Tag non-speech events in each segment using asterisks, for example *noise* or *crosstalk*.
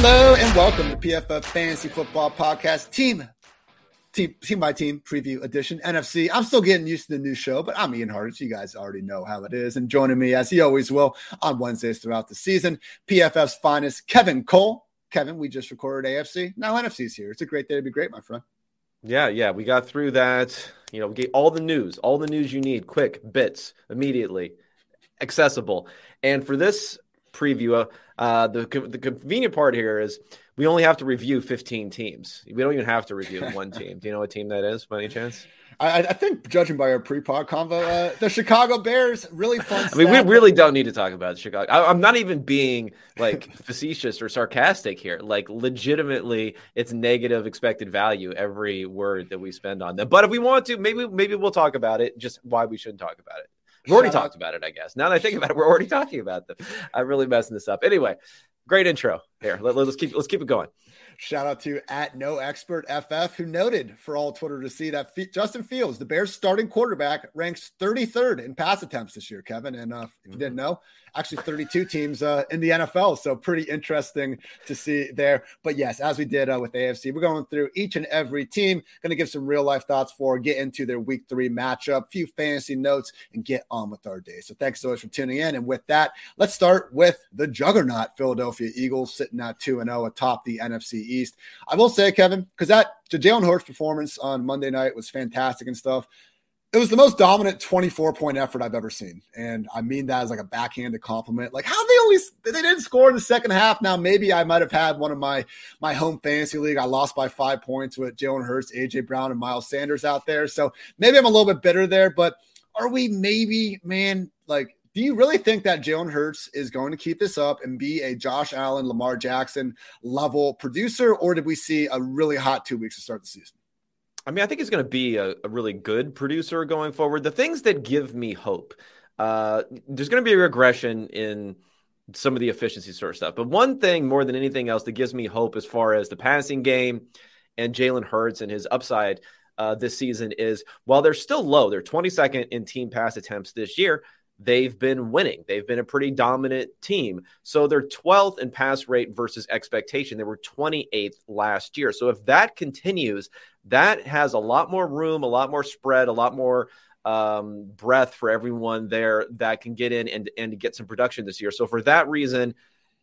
Hello and welcome to PFF Fantasy Football Podcast Team Team Team by Team Preview Edition NFC. I'm still getting used to the new show, but I'm Ian Hartitz. You guys already know how it is. And joining me, as he always will, on Wednesdays throughout the season, PFF's finest, Kevin Cole. Kevin, we just recorded AFC. Now NFC's here. It's a great day to be great, my friend. Yeah, yeah, we got through that. You know, we get all the news, all the news you need, quick bits, immediately, accessible. And for this preview, uh, the the convenient part here is we only have to review 15 teams. We don't even have to review *laughs* one team. Do you know what team that is by any chance? I, I think, judging by our pre-pod convo, uh, the Chicago Bears really fun. I mean, we really don't need to talk about Chicago. I, am not even being like *laughs* facetious or sarcastic here. Like, legitimately, it's negative expected value every word that we spend on them. But if we want to, maybe maybe we'll talk about it. Just why we shouldn't talk about it. We've already Shout talked out. about it, I guess. Now that I think about it, we're already talking about them. I'm really messing this up. Anyway, great intro. Here, let, us keep let's keep it going. Shout out to at no expert FF who noted for all Twitter to see that F- Justin Fields, the Bears starting quarterback, ranks 33rd in pass attempts this year, Kevin. And uh, if you didn't mm-hmm. know, actually 32 teams uh, in the NFL. So pretty interesting to see there. But yes, as we did uh, with AFC, we're going through each and every team, going to give some real life thoughts for, get into their week three matchup, few fantasy notes, and get on with our day. So thanks so much for tuning in. And with that, let's start with the juggernaut Philadelphia Eagles sitting at 2 0 atop the NFC East. I will say, Kevin, because that Jalen Hurts performance on Monday night was fantastic and stuff it was the most dominant 24 point effort I've ever seen. And I mean that as like a backhanded compliment. Like how they only they didn't score in the second half. Now maybe I might have had one of my my home fantasy league. I lost by five points with Jalen Hurts, AJ Brown, and Miles Sanders out there. So maybe I'm a little bit bitter there, but are we maybe, man, like do you really think that Jalen Hurts is going to keep this up and be a Josh Allen, Lamar Jackson level producer, or did we see a really hot two weeks to start the season? I mean, I think he's going to be a, a, really good producer going forward. The things that give me hope, uh, there's going to be a regression in some of the efficiency sort of stuff. But one thing more than anything else that gives me hope as far as the passing game and Jalen Hurts and his upside uh, this season is while they're still low, they're 22nd in team pass attempts this year they've been winning. They've been a pretty dominant team. So they're 12th in pass rate versus expectation. They were 28th last year. So if that continues, that has a lot more room, a lot more spread, a lot more um, breadth for everyone there that can get in and, and get some production this year. So for that reason,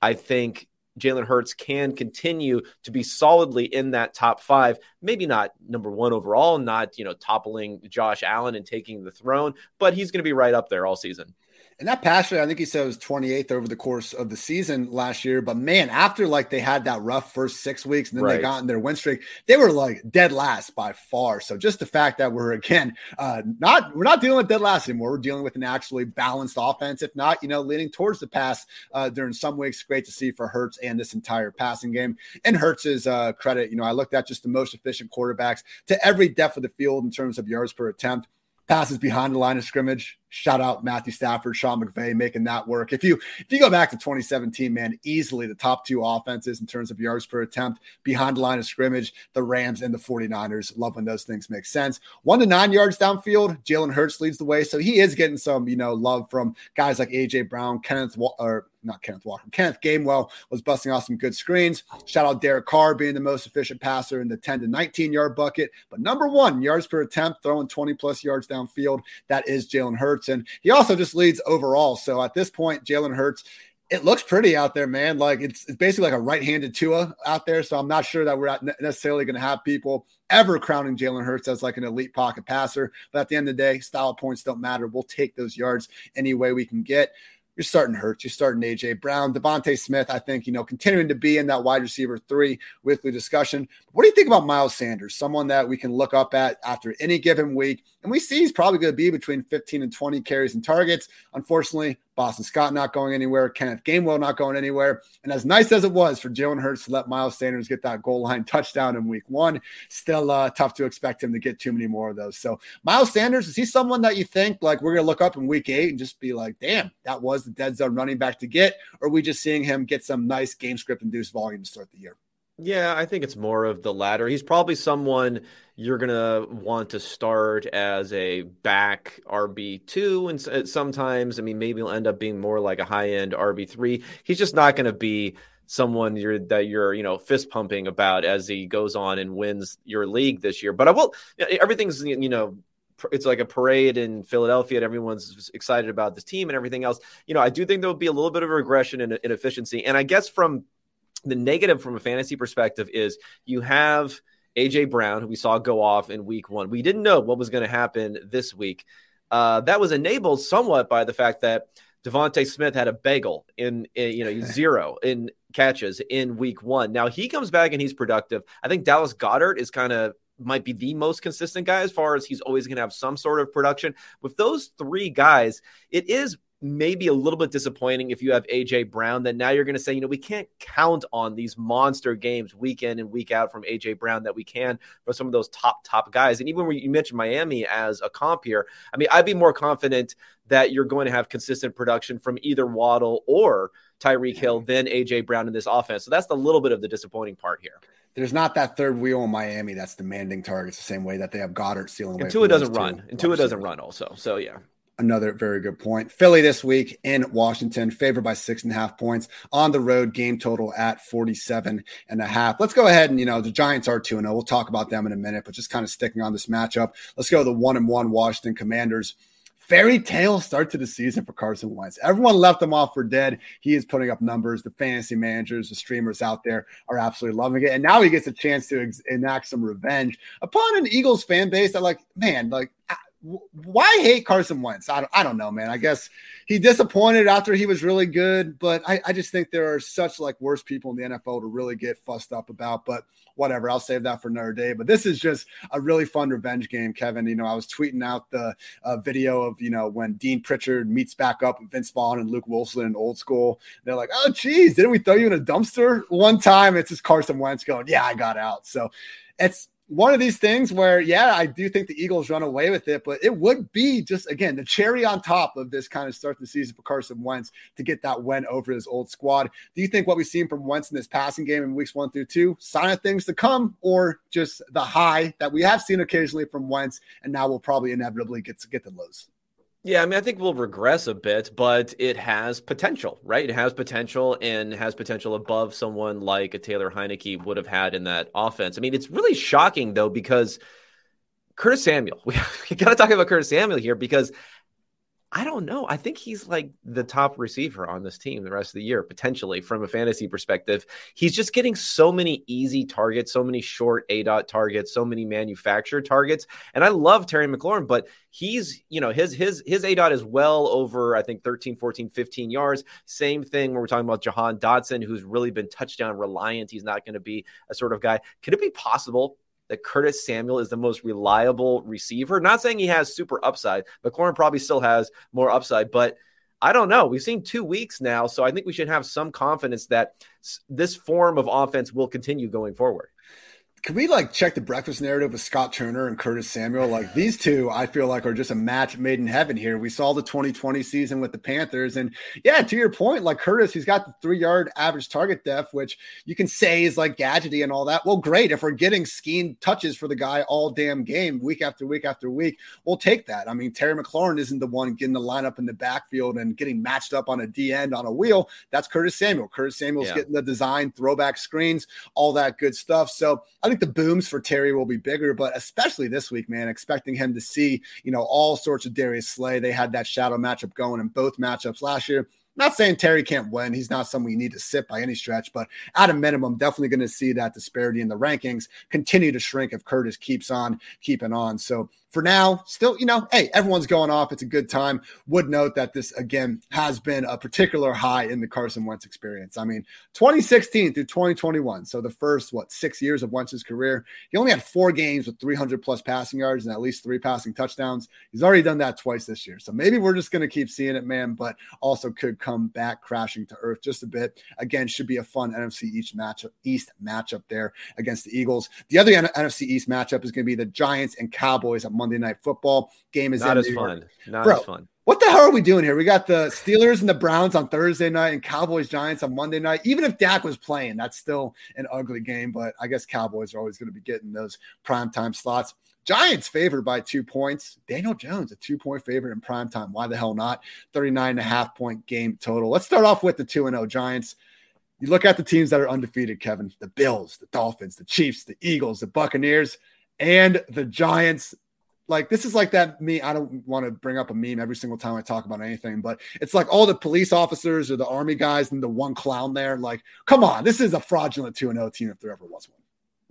I think Jalen Hurts can continue to be solidly in that top five. Maybe not number one overall, not you know toppling Josh Allen and taking the throne, but he's going to be right up there all season. And that pass rate, I think he said was 28th over the course of the season last year. But man, after like they had that rough first six weeks and then right. they got in their win streak, they were like dead last by far. So just the fact that we're again uh not we're not dealing with dead last anymore. We're dealing with an actually balanced offense, if not, you know, leaning towards the pass uh during some weeks. Great to see for Hurts and this entire passing game. And Hurts's uh credit, you know, I looked at just the most efficient quarterbacks to every depth of the field in terms of yards per attempt passes behind the line of scrimmage. Shout out Matthew Stafford, Sean McVay making that work. If you if you go back to 2017, man, easily the top two offenses in terms of yards per attempt behind the line of scrimmage, the Rams and the 49ers. Love when those things make sense. One to nine yards downfield, Jalen Hurts leads the way. So he is getting some, you know, love from guys like AJ Brown, Kenneth or not Kenneth Walker. Kenneth Gainwell was busting off some good screens. Shout out Derek Carr being the most efficient passer in the 10 to 19 yard bucket. But number one, yards per attempt, throwing 20 plus yards downfield, that is Jalen Hurts. And he also just leads overall. So at this point, Jalen Hurts it looks pretty out there, man. Like it's, it's basically like a right-handed Tua out there. So I'm not sure that we're necessarily going to have people ever crowning Jalen Hurts as like an elite pocket passer. But at the end of the day, style points don't matter. We'll take those yards any way we can get you're starting Hurts, you're starting AJ Brown, DeVonta Smith. I think you know continuing to be in that wide receiver three weekly discussion. What do you think about Miles Sanders? Someone that we can look up at after any given week, and we see he's probably going to be between 15 and 20 carries and targets. Unfortunately, Boston Scott not going anywhere, Kenneth Gainwell not going anywhere. And as nice as it was for Jalen Hurts to let Miles Sanders get that goal line *laughs* touchdown in week one, still uh, tough to expect him to get too many more of those. So, Miles Sanders, is he someone that you think like we're going to look up in week eight and just be like, damn, that was the dead zone running back to get? Or are we just seeing him get some nice game script induced volume to start the year? Yeah, I think it's more of the latter. He's probably someone you're going to want to start as a back RB2. And uh, sometimes, I mean, maybe he'll end up being more like a high end RB3. He's just not going to be someone you're that you're you know fist pumping about as he goes on and wins your league this year but i will everything's you know it's like a parade in Philadelphia and everyone's excited about this team and everything else. You know, I do think there'll be a little bit of regression in efficiency. And I guess from the negative from a fantasy perspective is you have AJ Brown, who we saw go off in week one. We didn't know what was going to happen this week. Uh, that was enabled somewhat by the fact that DeVonta Smith had a bagel in, in, you know *laughs* zero in catches in week one. Now he comes back and he's productive. I think Dallas Goedert is kind of might be the most consistent guy as far as he's always going to have some sort of production. With those three guys, it is maybe a little bit disappointing if you have AJ Brown. Then now you're going to say, you know, we can't count on these monster games week in and week out from AJ Brown that we can for some of those top top guys. And even when you mentioned Miami as a comp here, I mean, I'd be more confident that you're going to have consistent production from either Waddle or Tyreek Hill than AJ Brown in this offense. So that's the little bit of the disappointing part here. There's not that third wheel in Miami that's demanding targets the same way that they have Goedert stealing. And Tua doesn't run. And Tua doesn't run also. So yeah another very good point. Philly this week in Washington, favored by six and a half points on the road, game total at 47 and a half. Let's go ahead and, you know, the Giants are 2 0. We'll talk about them in a minute, but just kind of sticking on this matchup. Let's go the one and one Washington Commanders. Fairy tale start to the season for Carson Wentz. Everyone left him off for dead. He is putting up numbers. The fantasy managers, the streamers out there are absolutely loving it. And now he gets a chance to enact some revenge upon an Eagles fan base that, like, man, like, why hate Carson Wentz? I don't, I don't know, man. I guess he disappointed after he was really good, but I, I just think there are such like worse people in the NFL to really get fussed up about. But whatever, I'll save that for another day. But this is just a really fun revenge game, Kevin. You know, I was tweeting out the uh, video of you know when Dean Pritchard meets back up with Vince Vaughn and Luke Wilson in Old School. They're like, "Oh, geez, didn't we throw you in a dumpster one time?" It's just Carson Wentz going, "Yeah, I got out." So it's one of these things where, yeah, I do think the Eagles run away with it, but it would be just again the cherry on top of this kind of start the season for Carson Wentz to get that win over his old squad. Do you think what we've seen from Wentz in this passing game in weeks one through two, sign of things to come, or just the high that we have seen occasionally from Wentz, and now we'll probably inevitably get to get the lows? Yeah, I mean, I think we'll regress a bit, but it has potential, right? It has potential and has potential above someone like a Taylor Heinicke would have had in that offense. I mean, it's really shocking though because Curtis Samuel, *laughs* we, we got to talk about Curtis Samuel here because I don't know. I think he's like the top receiver on this team the rest of the year, potentially from a fantasy perspective. He's just getting so many easy targets, so many short A dot targets, so many manufactured targets. And I love Terry McLaurin, but he's, you know, his his his A dot is well over, I think, 13, 14, 15 yards. Same thing when we're talking about Jahan Dotson, who's really been touchdown reliant. He's not going to be a sort of guy. Could it be possible that Curtis Samuel is the most reliable receiver. Not saying he has super upside. McLaurin probably still has more upside, but I don't know. We've seen two weeks now, so I think we should have some confidence that this form of offense will continue going forward Can we like check the breakfast narrative with Scott Turner and Curtis Samuel? Like these two, I feel like are just a match made in heaven here. We saw the 2020 season with the Panthers, and yeah, to your point, like Curtis, he's got the three yard average target depth, which you can say is like gadgety and all that. Well, great if we're getting scheme touches for the guy all damn game, week after week after week, we'll take that. I mean, Terry McLaurin isn't the one getting the lineup in the backfield and getting matched up on a D end on a wheel. That's Curtis Samuel. Curtis Samuel's yeah. getting the design, throwback screens, all that good stuff. So I think the booms for Terry will be bigger, but especially this week, man, expecting him to see, you know, all sorts of Darius Slay. They had that shadow matchup going in both matchups last year. Not saying Terry can't win. He's not someone you need to sit by any stretch, but at a minimum, definitely going to see that disparity in the rankings continue to shrink if Curtis keeps on keeping on. So for now, still, you know, hey, everyone's going off. It's a good time. Would note that this, again, has been a particular high in the Carson Wentz experience. I mean, 2016 through 2021. So the first, what, six years of Wentz's career, he only had four games with 300 plus passing yards and at least three passing touchdowns. He's already done that twice this year. So maybe we're just going to keep seeing it, man, but also could come back crashing to earth just a bit. Again, should be a fun NFC East matchup, East matchup there against the Eagles. The other NFC East matchup is going to be the Giants and Cowboys at Monday Night Football. Game is not as fun. Not Bro, as fun. What the hell are we doing here? We got the Steelers and the Browns on Thursday night and Cowboys Giants on Monday night. Even if Dak was playing, that's still an ugly game, but I guess Cowboys are always going to be getting those prime time slots. Giants favored by two points. Daniel Jones, a two point favorite in prime time. Why the hell not? 39 and a half point game total. Let's start off with the 2 0 Giants. You look at the teams that are undefeated, Kevin the Bills, the Dolphins, the Chiefs, the Eagles, the Buccaneers, and the Giants like this is like that me i don't want to bring up a meme every single time i talk about anything but it's like all the police officers or the army guys and the one clown there like come on this is a fraudulent 2-0 team if there ever was one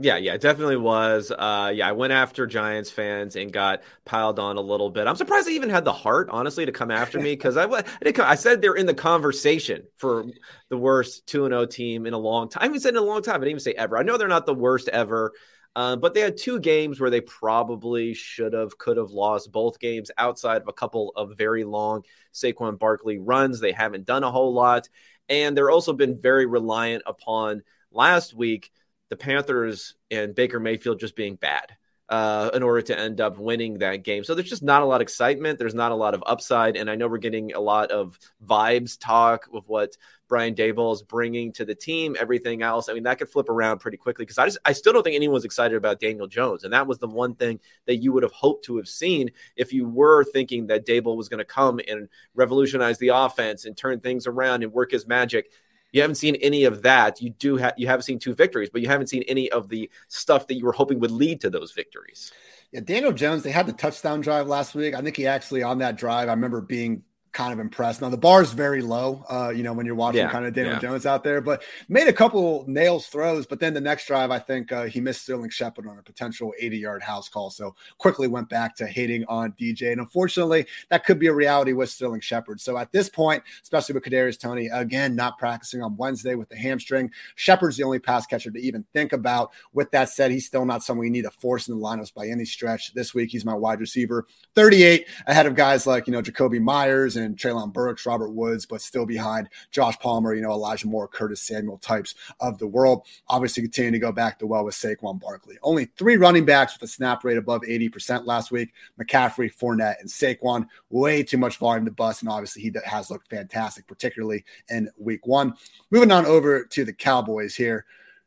yeah, yeah, it definitely was. Uh, yeah, I went after Giants fans and got piled on a little bit. I'm surprised they even had the heart, honestly, to come after me because I, I, I said they're in the conversation for the worst 2 0 team in a long time. I haven't said in a long time. I didn't even say ever. I know they're not the worst ever. Uh, but they had two games where they probably should have, could have lost both games outside of a couple of very long Saquon Barkley runs. They haven't done a whole lot. And they're also been very reliant upon last week, the Panthers and Baker Mayfield just being bad uh, in order to end up winning that game. So there's just not a lot of excitement. There's not a lot of upside. And I know we're getting a lot of vibes talk with what Brian Daboll is bringing to the team, everything else. I mean, that could flip around pretty quickly because I just I still don't think anyone's excited about Daniel Jones, and that was the one thing that you would have hoped to have seen if you were thinking that Daboll was going to come and revolutionize the offense and turn things around and work his magic. You haven't seen any of that. You do have you have seen two victories, but you haven't seen any of the stuff that you were hoping would lead to those victories. Yeah, Daniel Jones, they had the touchdown drive last week. I think he actually on that drive, I remember being kind of impressed. Now the bar is very low, uh, you know, when you're watching yeah, kind of Daniel yeah. Jones out there, but made a couple nails throws. But then the next drive, I think uh, he missed Sterling Shepard on a potential 80 yard house call. So quickly went back to hating on DJ. And unfortunately, that could be a reality with Sterling Shepard. So at this point, especially with Kadarius Toney again, not practicing on Wednesday with the hamstring, Shepard's the only pass catcher to even think about. With that said, he's still not someone you need to force in the lineups by any stretch. This week, he's my wide receiver, 38 ahead of guys like, you know, Jakobi Meyers and and Treylon Burks, Robert Woods, but still behind Josh Palmer, you know, Elijah Moore, Curtis Samuel types of the world. Obviously, continuing to go back to well with Saquon Barkley. Only three running backs with a snap rate above 80% last week McCaffrey, Fournette, and Saquon. Way too much volume to bust. And obviously, he has looked fantastic, particularly in week one. Moving on over to the Cowboys here.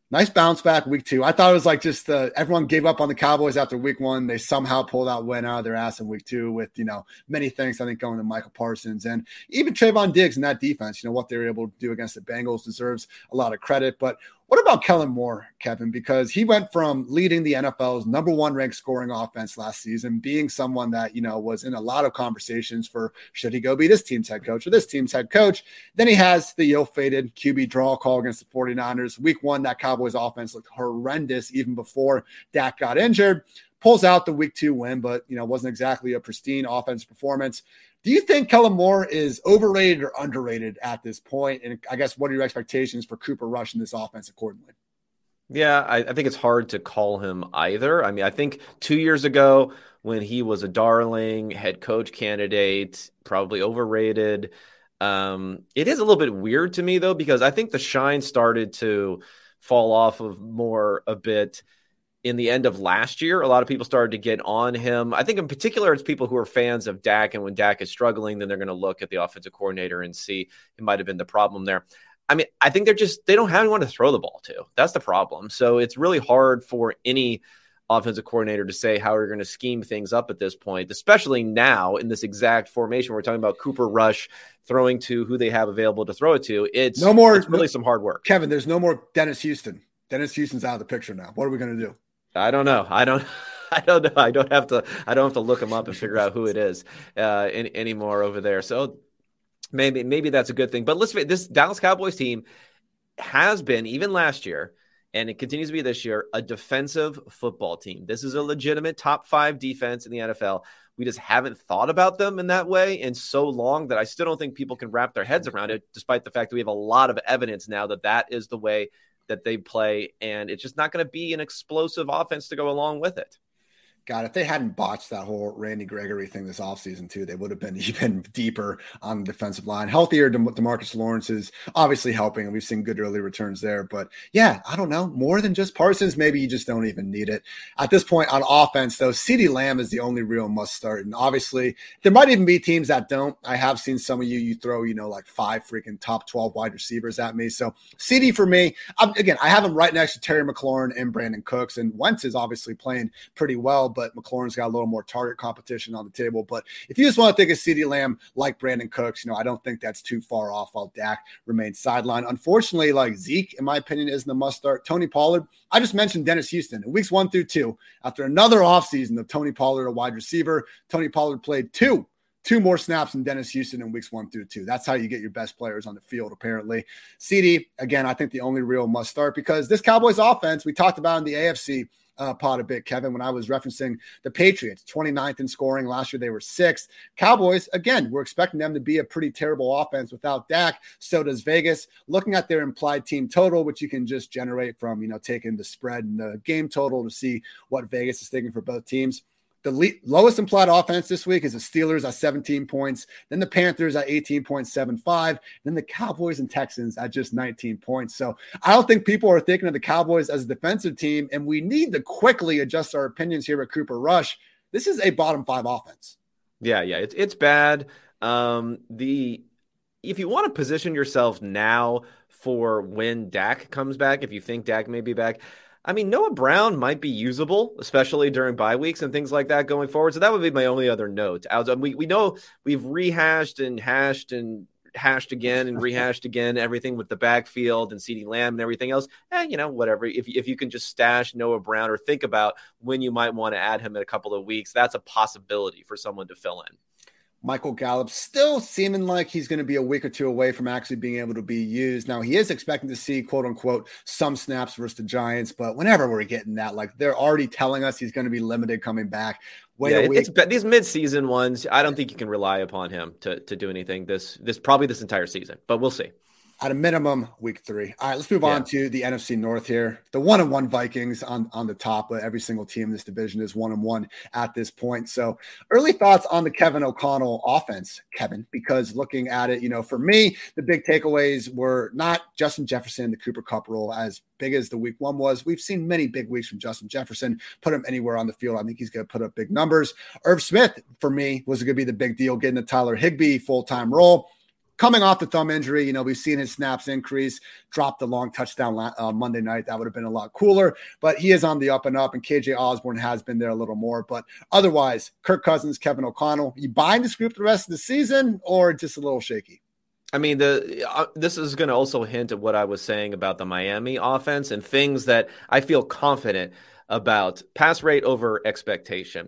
Nice bounce back week two. I thought it was like just uh, everyone gave up on the Cowboys after week one. They somehow pulled out win out of their ass in week two with, you know, many things I think going to Micah Parsons and even Trevon Diggs in that defense. You know, what they were able to do against the Bengals deserves a lot of credit. But what about Kellen Moore, Kevin? Because he went from leading the NFL's number one ranked scoring offense last season, being someone that, you know, was in a lot of conversations for should he go be this team's head coach or this team's head coach. Then he has the ill fated QB draw call against the 49ers. Week one, that Cowboys offense looked horrendous even before Dak got injured. Pulls out the week two win, but, you know, wasn't exactly a pristine offense performance. Do you think Kellen Moore is overrated or underrated at this point? And I guess what are your expectations for Cooper Rush in this offense accordingly? Yeah, I, I, think it's hard to call him either. I mean, I think two years ago when he was a darling head coach candidate, probably overrated. Um, it is a little bit weird to me though, because I think the shine started to fall off of Moore a bit in the end of last year, a lot of people started to get on him. I think in particular, it's people who are fans of Dak, and when Dak is struggling, then they're going to look at the offensive coordinator and see it might have been the problem there. I mean, I think they're just they don't have anyone to throw the ball to. That's the problem. So it's really hard for any offensive coordinator to say how we're going to scheme things up at this point, especially now in this exact formation. We're talking about Cooper Rush throwing to who they have available to throw it to. It's no more. It's really some hard work. Kevin, there's no more Dennis Houston. Dennis Houston's out of the picture now. What are we going to do? I don't know. I don't. *laughs* I don't know. I don't have to. I don't have to look him up and figure out who it is uh, in, anymore over there. So maybe maybe that's a good thing. But let's this Dallas Cowboys team has been even last year, and it continues to be this year a defensive football team. This is a legitimate top five defense in the NFL. We just haven't thought about them in that way in so long that I still don't think people can wrap their heads around it, despite the fact that we have a lot of evidence now that that is the way that they play, and it's just not going to be an explosive offense to go along with it. God, if they hadn't botched that whole Randy Gregory thing this offseason, too, they would have been *laughs* even deeper on the defensive line. Healthier, De- Demarcus Lawrence is obviously helping, and we've seen good early returns there. But yeah, I don't know. More than just Parsons, maybe you just don't even need it. At this point on offense, though, CeeDee Lamb is the only real must start. And obviously, there might even be teams that don't. I have seen some of you, you throw, you know, like five freaking top 12 wide receivers at me. So CeeDee for me, I'm, again, I have him right next to Terry McLaurin and Brandin Cooks. And Wentz is obviously playing pretty well but McLaurin's got a little more target competition on the table. But if you just want to think of CeeDee Lamb like Brandin Cooks, you know, I don't think that's too far off while Dak remains sidelined. Unfortunately, like Zeke, in my opinion, isn't a must start. Tony Pollard, I just mentioned Dennis Houston in weeks one through two. After another offseason of Tony Pollard, a wide receiver, Tony Pollard played two two more snaps than Dennis Houston in weeks one through two. That's how you get your best players on the field, apparently. CeeDee, again, I think the only real must start because this Cowboys offense, we talked about in the AFC, uh, a bit, Kevin, when I was referencing the Patriots, 29th in scoring. Last year they were sixth. Cowboys, again, we're expecting them to be a pretty terrible offense without Dak. So does Vegas. Looking at their implied team total, which you can just generate from, you know, taking the spread and the game total to see what Vegas is thinking for both teams. The le- lowest implied offense this week is the Steelers at 17 points, then the Panthers at 18.75, then the Cowboys and Texans at just 19 points. So I don't think people are thinking of the Cowboys as a defensive team, and we need to quickly adjust our opinions here at Cooper Rush. This is a bottom five offense. Yeah, yeah, it's it's bad. Um, the if you want to position yourself now for when Dak comes back, if you think Dak may be back, I mean, Noah Brown might be usable, especially during bye weeks and things like that going forward. So that would be my only other note. We we know we've rehashed and hashed and hashed again and *laughs* rehashed again everything with the backfield and CeeDee Lamb and everything else. And eh, you know, whatever. If if you can just stash Noah Brown or think about when you might want to add him in a couple of weeks, that's a possibility for someone to fill in. Michael Gallup still seeming like he's going to be a week or two away from actually being able to be used. Now, he is expecting to see, quote unquote, some snaps versus the Giants, but whenever we're getting that, like they're already telling us he's going to be limited coming back. Wait yeah, it's these mid-season ones. I don't think you can rely upon him to to do anything this this probably this entire season, but we'll see at a minimum week three. All right, let's move yeah. on to the NFC North here. The one and one Vikings on, on the top, but every single team in this division is one and one at this point. So early thoughts on the Kevin O'Connell offense, Kevin, because looking at it, you know, for me, the big takeaways were not Justin Jefferson, the Cooper Kupp role, as big as the week one was. We've seen many big weeks from Justin Jefferson. Put him anywhere on the field. I think he's going to put up big numbers. Irv Smith, for me, was going to be the big deal, getting the Tyler Higbee full-time role coming off the thumb injury, you know, we've seen his snaps increase, dropped the long touchdown uh, Monday night. That would have been a lot cooler, but he is on the up and up, and KJ Osborn has been there a little more. But otherwise, Kirk Cousins, Kevin O'Connell, you buying this group the rest of the season or just a little shaky? I mean, the uh, this is going to also hint at what I was saying about the Miami offense and things that I feel confident about pass rate over expectation.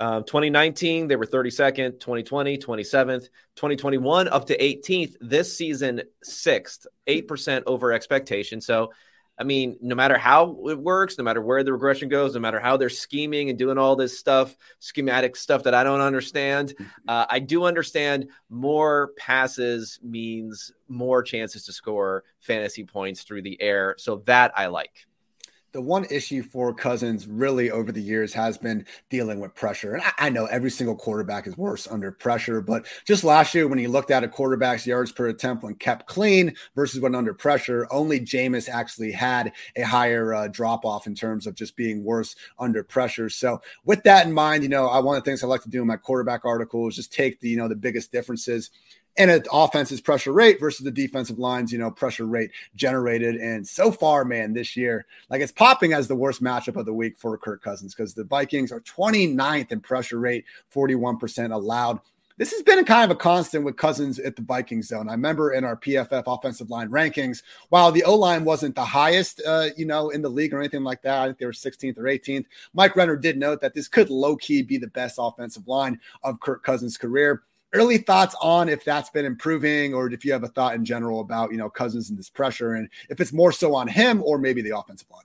Um, 2019, they were 32nd, 2020, 27th, 2021, up to 18th. This season, sixth, 8% over expectation. So, I mean, no matter how it works, no matter where the regression goes, no matter how they're scheming and doing all this stuff, schematic stuff that I don't understand, uh, I do understand more passes means more chances to score fantasy points through the air. So that I like. The one issue for Cousins really over the years has been dealing with pressure. And I, I, know every single quarterback is worse under pressure, but just last year when he looked at a quarterback's yards per attempt when kept clean versus when under pressure, only Jameis actually had a higher uh, drop off in terms of just being worse under pressure. So with that in mind, you know, I, one of the things I like to do in my quarterback article is just take the, you know, the biggest differences and an offense's pressure rate versus the defensive lines, you know, pressure rate generated. And so far, man, this year, like it's popping as the worst matchup of the week for Kirk Cousins because the Vikings are 29th in pressure rate, 41% allowed. This has been kind of a constant with Cousins at the Vikings zone. I remember in our PFF offensive line rankings, while the O line wasn't the highest, uh, you know, in the league or anything like that, I think they were 16th or 18th. Mike Renner did note that this could low key be the best offensive line of Kirk Cousins' career early thoughts on if that's been improving or if you have a thought in general about you know cousins and this pressure and if it's more so on him or maybe the offensive line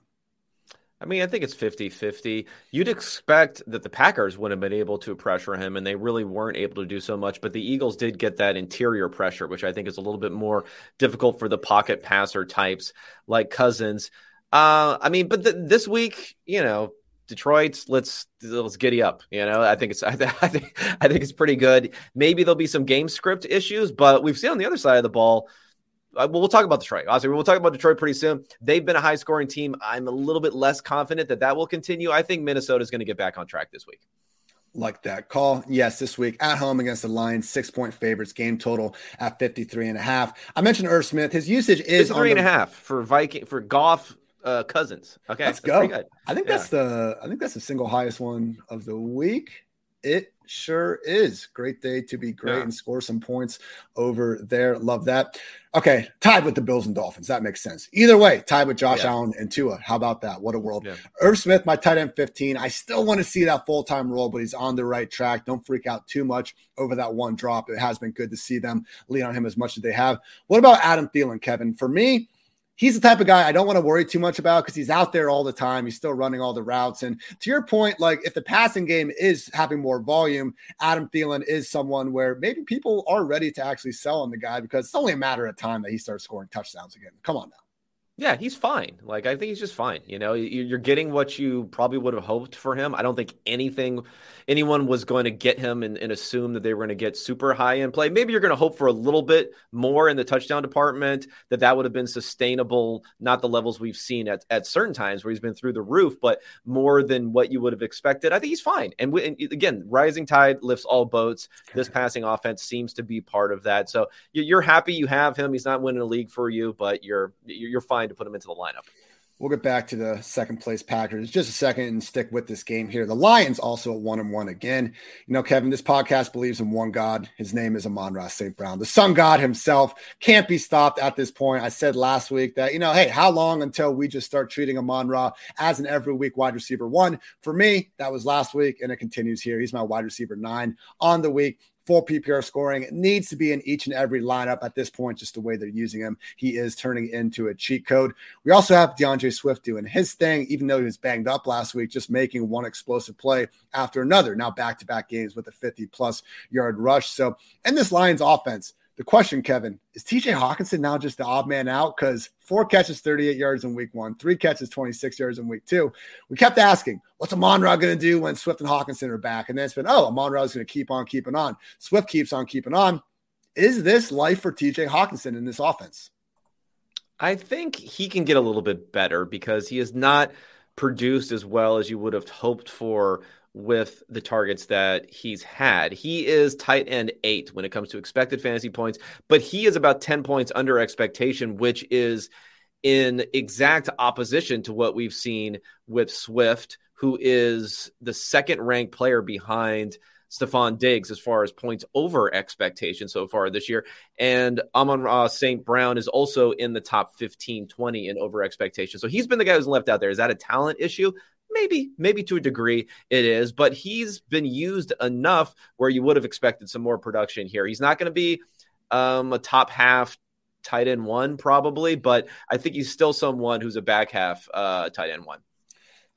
I mean, I think it's 50 50. You'd expect that the Packers would have been able to pressure him, and they really weren't able to do so much. But the Eagles did get that interior pressure, which I think is a little bit more difficult for the pocket passer types like Cousins. Uh, I mean, but this week, you know, Detroit, let's let's giddy up. You know, I think it's *laughs* I, th- I think I think it's pretty good. Maybe there'll be some game script issues, but we've seen on the other side of the ball. Uh, well, we'll talk about Detroit. Honestly, we'll talk about Detroit pretty soon. They've been a high scoring team. I'm a little bit less confident that that will continue. I think Minnesota is going to get back on track this week. Like that call. Yes, this week at home against the Lions, six point favorites, game total at 53 and a half. I mentioned Irv Smith. His usage is three and a half for Viking for Goff uh, Cousins. Okay, let's that's go. I think yeah. that's the I think that's the single highest one of the week. It sure is. Great day to be great yeah. and score some points over there. Love that. Okay, tied with the Bills and Dolphins. That makes sense. Either way, tied with Josh yeah. Allen and Tua. How about that? What a world. Yeah. Irv Smith, my tight end 15. I still want to see that full time role, but he's on the right track. Don't freak out too much over that one drop. It has been good to see them lean on him as much as they have. What about Adam Thielen, Kevin? For me, he's the type of guy I don't want to worry too much about because he's out there all the time. He's still running all the routes. And to your point, like if the passing game is having more volume, Adam Thielen is someone where maybe people are ready to actually sell on the guy because it's only a matter of time that he starts scoring touchdowns again. Come on now. Yeah, he's fine. Like I think he's just fine. You know, you're getting what you probably would have hoped for him. I don't think anything, anyone was going to get him and, and assume that they were going to get super high in play. Maybe you're going to hope for a little bit more in the touchdown department that that would have been sustainable, not the levels we've seen at, at certain times where he's been through the roof, but more than what you would have expected. I think he's fine. And, we, and again, rising tide lifts all boats. This passing offense seems to be part of that. So you're happy you have him. He's not winning a league for you, but you're you're fine to put him into the lineup. We'll get back to the second place Packers just a second and stick with this game here. The Lions also at one and one again. You know, Kevin, this podcast believes in one God. His name is Amon-Ra St. Brown, the sun god himself. Can't be stopped at this point. I said last week that, you know, hey, how long until we just start treating Amon-Ra as an every week wide receiver one? For me, that was last week, and it continues here. He's my wide receiver nine on the week full PPR scoring. It needs to be in each and every lineup at this point, just the way they're using him. He is turning into a cheat code. We also have D'Andre Swift doing his thing, even though he was banged up last week, just making one explosive play after another. Now back to back games with a 50 plus yard rush. So, and this Lions offense, the question, Kevin, is TJ Hockenson now just the odd man out? Because four catches, 38 yards in week one, three catches, 26 yards in week two. We kept asking, what's Amon Ra going to do when Swift and Hockenson are back? And then it's been, oh, Amon Ra is going to keep on keeping on. Swift keeps on keeping on. Is this life for TJ Hockenson in this offense? I think he can get a little bit better because he has not produced as well as you would have hoped for with the targets that he's had. He is tight end eight when it comes to expected fantasy points, but he is about 10 points under expectation, which is in exact opposition to what we've seen with Swift, who is the second ranked player behind Stefon Diggs as far as points over expectation so far this year. And Amon-Ra St. Brown is also in the top 15, 20 in over expectation. So he's been the guy who's left out there. Is that a talent issue? Maybe maybe to a degree it is but he's been used enough where you would have expected some more production here he's not going to be um, a top half tight end one probably but i think he's still someone who's a back half uh, tight end one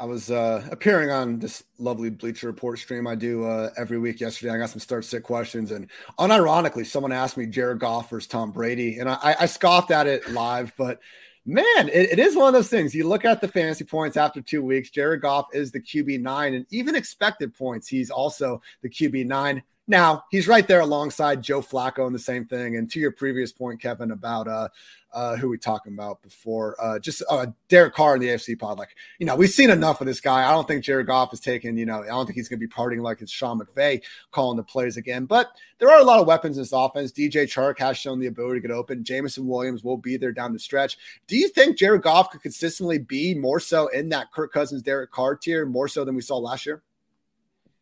I was uh, appearing on this lovely Bleacher Report stream I do uh, every week. Yesterday, I got some start sit questions, and unironically, someone asked me Jared Goff versus Tom Brady, and I, I scoffed at it live. But Man, it, it is one of those things. You look at the fantasy points after two weeks. Jared Goff is the QB nine, and even expected points, he's also the QB nine. Now he's right there alongside Joe Flacco and the same thing. And to your previous point, Kevin, about uh, uh, who we talking about before, uh, just uh, Derek Carr in the AFC pod. Like, you know, we've seen enough of this guy. I don't think Jared Goff is taking, you know, I don't think he's going to be partying like it's Sean McVay calling the plays again. But there are a lot of weapons in this offense. DJ Chark has shown the ability to get open. Jameson Williams will be there down the stretch. Do you think Jared Goff could consistently be more so in that Kirk Cousins, Derek Carr tier, more so than we saw last year?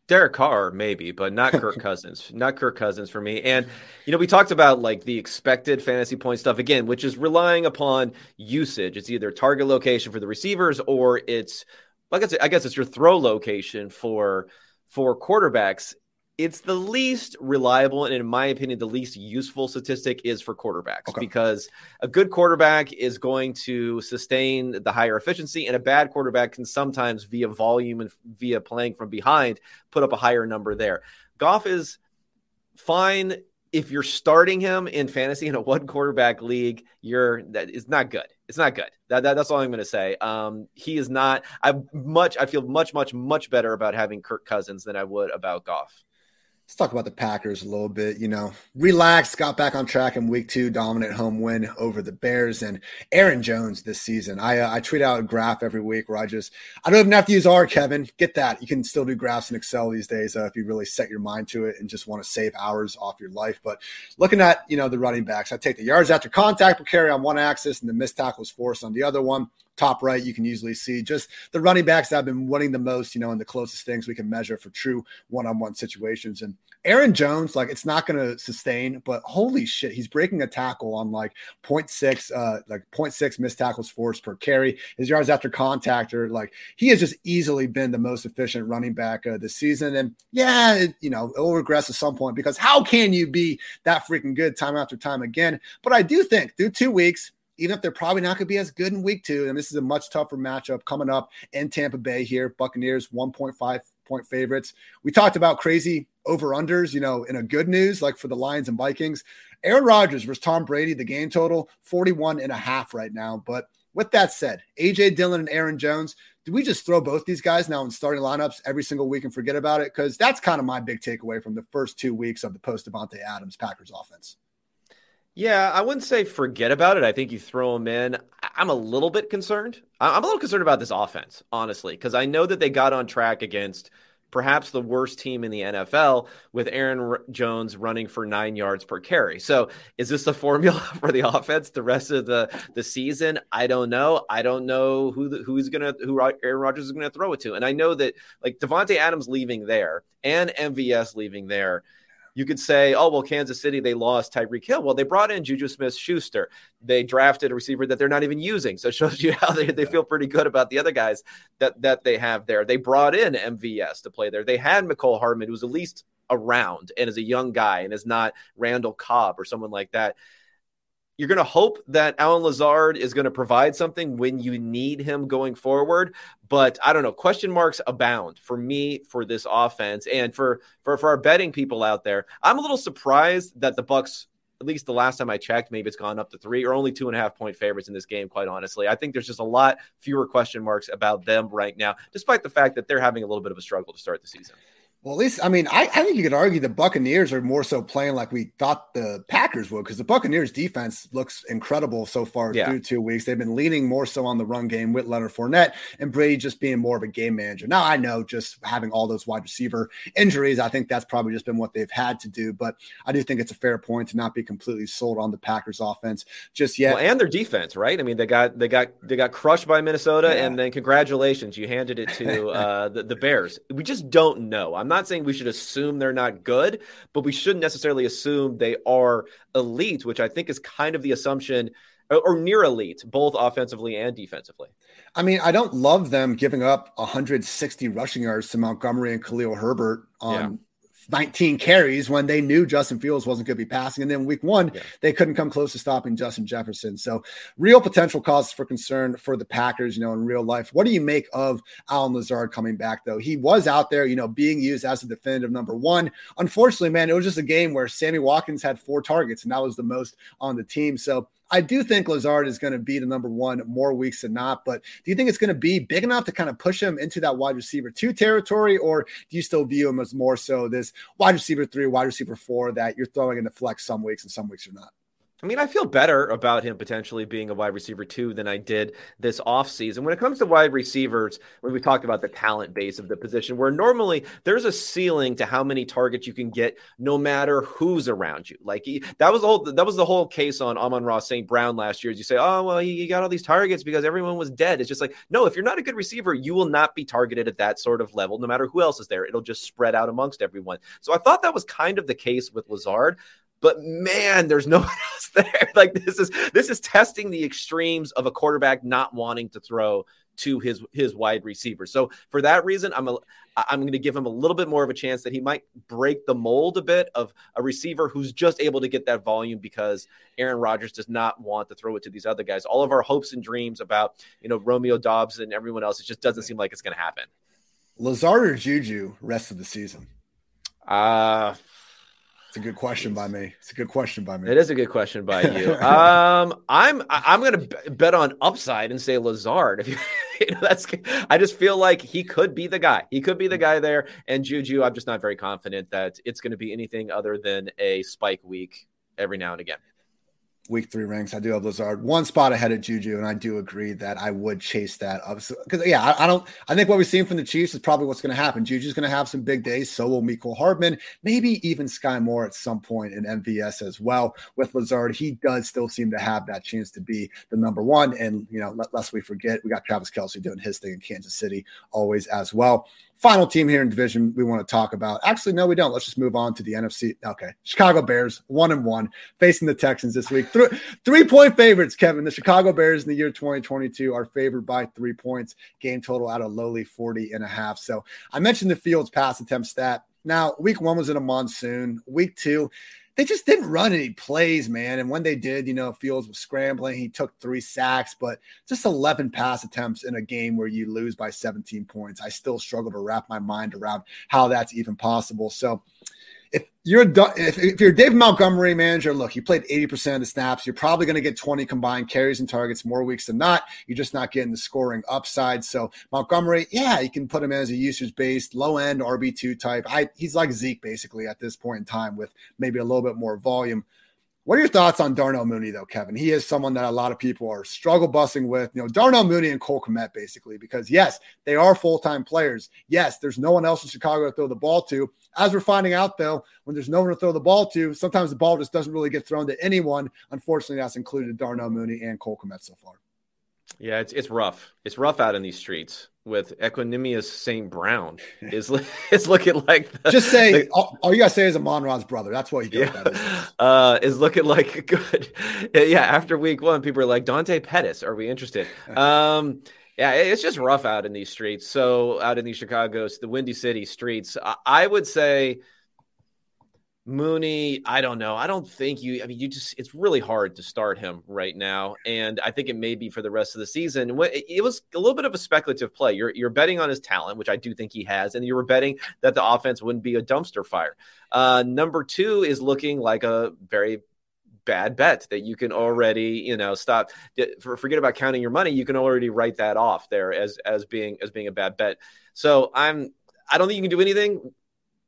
Derek Carr, maybe, but not Kirk *laughs* Cousins. Not Kirk Cousins for me. And, you know, we talked about like the expected fantasy point stuff again, which is relying upon usage. It's either target location for the receivers or it's, like I guess, I guess it's your throw location for for quarterbacks it's the least reliable and in my opinion the least useful statistic is for quarterbacks okay. because a good quarterback is going to sustain the higher efficiency and a bad quarterback can sometimes via volume and via playing from behind put up a higher number there. Goff is fine if you're starting him in fantasy in a one quarterback league you're that is not good. It's not good. That, that that's all i'm going to say. Um he is not i much i feel much much much better about having kirk cousins than i would about Goff Let's talk about the Packers a little bit. You know, relaxed, got back on track in week two, dominant home win over the Bears and Aaron Jones this season. I uh, I tweet out a graph every week where I just I don't even have to use R, Kevin. Get that. You can still do graphs in Excel these days uh, if you really set your mind to it and just want to save hours off your life. But looking at you know the running backs, I take the yards after contact per carry on one axis and the missed tackles force on the other one top right, you can usually see just the running backs that have been winning the most, you know, and the closest things we can measure for true one on one situations. And Aaron Jones, like it's not going to sustain, but holy shit, he's breaking a tackle on like 0.6, uh, like 0.6 missed tackles forced per carry. His yards after contact are like he has just easily been the most efficient running back uh, this season. And yeah, it, you know, it'll regress at some point because how can you be that freaking good time after time again? But I do think through two weeks, even if they're probably not going to be as good in week two. And this is a much tougher matchup coming up in Tampa Bay here. Buccaneers 1.5 point favorites. We talked about crazy over unders, you know, in a good news, like for the Lions and Vikings. Aaron Rodgers versus Tom Brady, the game total 41 and a half right now. But with that said, AJ Dillon and Aaron Jones, do we just throw both these guys now in starting lineups every single week and forget about it? Because that's kind of my big takeaway from the first two weeks of the post Davante Adams Packers offense. Yeah, I wouldn't say forget about it. I think you throw them in. I'm a little bit concerned. I'm a little concerned about this offense, honestly, because I know that they got on track against perhaps the worst team in the NFL with Aaron Jones running for nine yards per carry. So, is this the *laughs* formula for the offense the rest of the the season? I don't know. I don't know who who's gonna who Aaron Rodgers is gonna throw it to. And I know that like Davante Adams leaving there and MVS leaving there you could say, oh, well, Kansas City, they lost Tyreek Hill. Well, they brought in Juju Smith Schuster. They drafted a receiver that they're not even using. So it shows you *laughs* how they, they feel pretty good about the other guys that, that they have there. They brought in MVS to play there. They had Mecole Hardman, who's at least around and is a young guy and is not Randall Cobb or someone like that you're going to hope that Allen Lazard is going to provide something when you need him going forward. But I don't know. Question marks abound for me for this offense and for for for our betting people out there. I'm a little surprised that the Bucs. At least the last time I checked, maybe it's gone up to three or only two and a half point favorites in this game. Quite honestly, I think there's just a lot fewer question marks about them right now, despite the fact that they're having a little bit of a struggle to start the season. Well, at least I mean, I, I think you could argue the Buccaneers are more so playing like we thought the Packers would, because the Buccaneers defense looks incredible so far yeah. through two weeks. They've been leaning more so on the run game with Leonard Fournette and Brady just being more of a game manager. Now I know just having all those wide receiver injuries, I think that's probably just been what they've had to do. But I do think it's a fair point to not be completely sold on the Packers offense just yet. Well, and their defense, right? I mean, they got they got they got crushed by Minnesota, yeah. and then congratulations, you handed it to *laughs* uh, the, the Bears. We just don't know. I'm not saying we should assume assume they're not good, but we shouldn't necessarily assume they are elite, which I think is kind of the assumption or near elite, both offensively and defensively. I mean, I don't love them giving up 160 rushing yards to Montgomery and Khalil Herbert on 19 carries when they knew Justin Fields wasn't going to be passing. And then week one, yeah. they couldn't come close to stopping Justin Jefferson. So, real potential causes for concern for the Packers, you know, in real life. What do you make of Allen Lazard coming back, though? He was out there, you know, being used as a definitive number one. Unfortunately, man, it was just a game where Sammy Watkins had four targets, and that was the most on the team. So, I do think Lazard is going to be the number one more weeks than not. But do you think it's going to be big enough to kind of push him into that wide receiver two territory, or do you still view him as more so this wide receiver three, wide receiver four that you're throwing in the flex some weeks and some weeks you're not? I mean, I feel better about him potentially being a wide receiver two than I did this offseason. When it comes to wide receivers, when we talked about the talent base of the position, where normally there's a ceiling to how many targets you can get no matter who's around you. Like he, that was the whole that was the whole case on Amon Ross St. Brown last year. As you say, oh well, he, he got all these targets because everyone was dead. It's just like, no, if you're not a good receiver, you will not be targeted at that sort of level, no matter who else is there. It'll just spread out amongst everyone. So I thought that was kind of the case with Lazard but man, there's no *laughs* one else there. *laughs* like this is this is testing the extremes of a quarterback not wanting to throw to his his wide receiver. So for that reason, I'm a I'm going to give him a little bit more of a chance that he might break the mold a bit of a receiver who's just able to get that volume because Aaron Rodgers does not want to throw it to these other guys. All of our hopes and dreams about you know Romeo Doubs and everyone else, it just doesn't seem like it's going to happen. Lazard or Juju rest of the season? Uh it's a good question by me. It's a good question by me. It is a good question by you. *laughs* um, I'm I'm gonna bet on upside and say Lazard. If you, *laughs* you know, that's I just feel like he could be the guy. He could be the guy there. And Juju, I'm just not very confident that it's going to be anything other than a spike week every now and again week three ranks. I do have Lazard one spot ahead of Juju, and I do agree that I would chase that up. Because yeah, I, I, don't. I think what we've seen from the Chiefs is probably what's going to happen. Juju's going to have some big days. So will Mecole Hardman, maybe even Skyy Moore at some point in MVS as well. With Lazard, he does still seem to have that chance to be the number one. And you know, lest we forget, we got Travis Kelce doing his thing in Kansas City always as well. Final team here in division we want to talk about. Actually, no, we don't. Let's just move on to the NFC. Okay. Chicago Bears, one and one, facing the Texans this week. Three, three point favorites, Kevin. The Chicago Bears in the year 2022 are favored by three points, game total at a lowly 40 and a half. So I mentioned the Fields pass attempt stat. Now, week one was in a monsoon. Week two, they just didn't run any plays, man. And when they did, you know, Fields was scrambling. He took three sacks, but just 11 pass attempts in a game where you lose by 17 points. I still struggle to wrap my mind around how that's even possible. So, if you're if, if you're Dave Montgomery manager, look, you played 80% of the snaps. You're probably going to get 20 combined carries and targets more weeks than not. You're just not getting the scoring upside. So Montgomery, yeah, you can put him as a usage based, low end RB2 type. I, he's like Zeke basically at this point in time with maybe a little bit more volume. What are your thoughts on Darnell Mooney, though, Kevin? He is someone that a lot of people are struggle busting with. You know, Darnell Mooney and Cole Kmet, basically, because yes, they are full time players. Yes, there's no one else in Chicago to throw the ball to. As we're finding out, though, when there's no one to throw the ball to, sometimes the ball just doesn't really get thrown to anyone. Unfortunately, that's included Darnell Mooney and Cole Kmet so far. Yeah, it's it's rough. It's rough out in these streets with Equanimeous St. Brown is *laughs* is looking like the, just say the, all, all, you gotta say is Amon-Ra's brother. That's what you yeah, is. *laughs* Uh, is looking like good. *laughs* Yeah, after week one, people are like Dante Pettis. Are we interested? Um, yeah, it's just rough out in these streets. So out in these Chicago's, the Windy City streets, I, I would say Mooney, I don't know. I don't think you, I mean, you just, it's really hard to start him right now. And I think it may be for the rest of the season. It was a little bit of a speculative play. You're, you're betting on his talent, which I do think he has. And you were betting that the offense wouldn't be a dumpster fire. Uh, number two is looking like a very bad bet that you can already, you know, stop. Forget about counting your money. You can already write that off there as, as being, as being a bad bet. So I'm, I don't think you can do anything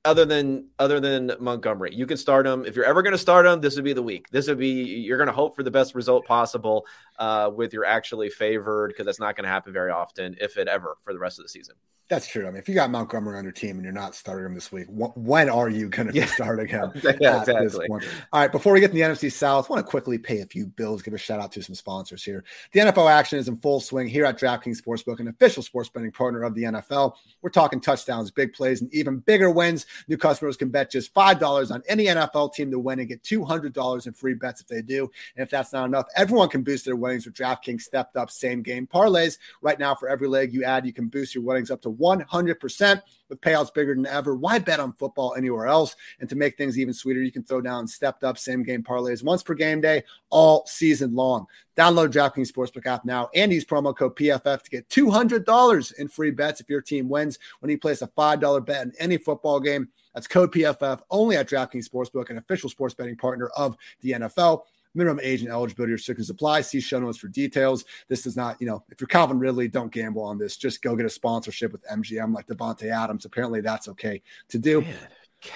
other than other than Montgomery. You can start him if you're ever going to start him. This would be the week. This would be you're going to hope for the best result possible uh, with your actually favored because that's not going to happen very often, if it ever, for the rest of the season. That's true. I mean, if you got Montgomery on your team and you're not starting him this week, wh- when are you going to be starting him? *laughs* yeah, exactly. All right. Before we get to the NFC South, I want to quickly pay a few bills. Give a shout out to some sponsors here. The NFL action is in full swing here at DraftKings Sportsbook, an official sports betting partner of the NFL. We're talking touchdowns, big plays, and even bigger wins. New customers can bet just five dollars on any NFL team to win and get two hundred dollars in free bets if they do. And if that's not enough, everyone can boost their winnings with DraftKings stepped up same game parlays. Right now, for every leg you add, you can boost your winnings up to one hundred percent percent with payouts bigger than ever. Why bet on football anywhere else? And to make things even sweeter, you can throw down stepped up same game parlays once per game day all season long. Download DraftKings Sportsbook app now and use promo code PFF to get $200 in free bets if your team wins when you place a $5 bet in any football game. That's code PFF only at DraftKings Sportsbook, an official sports betting partner of the NFL. Minimum age and eligibility restrictions apply. See show notes for details. This does not, you know, if you're Calvin Ridley, don't gamble on this. Just go get a sponsorship with MGM like Davante Adams. Apparently, that's okay to do. Man.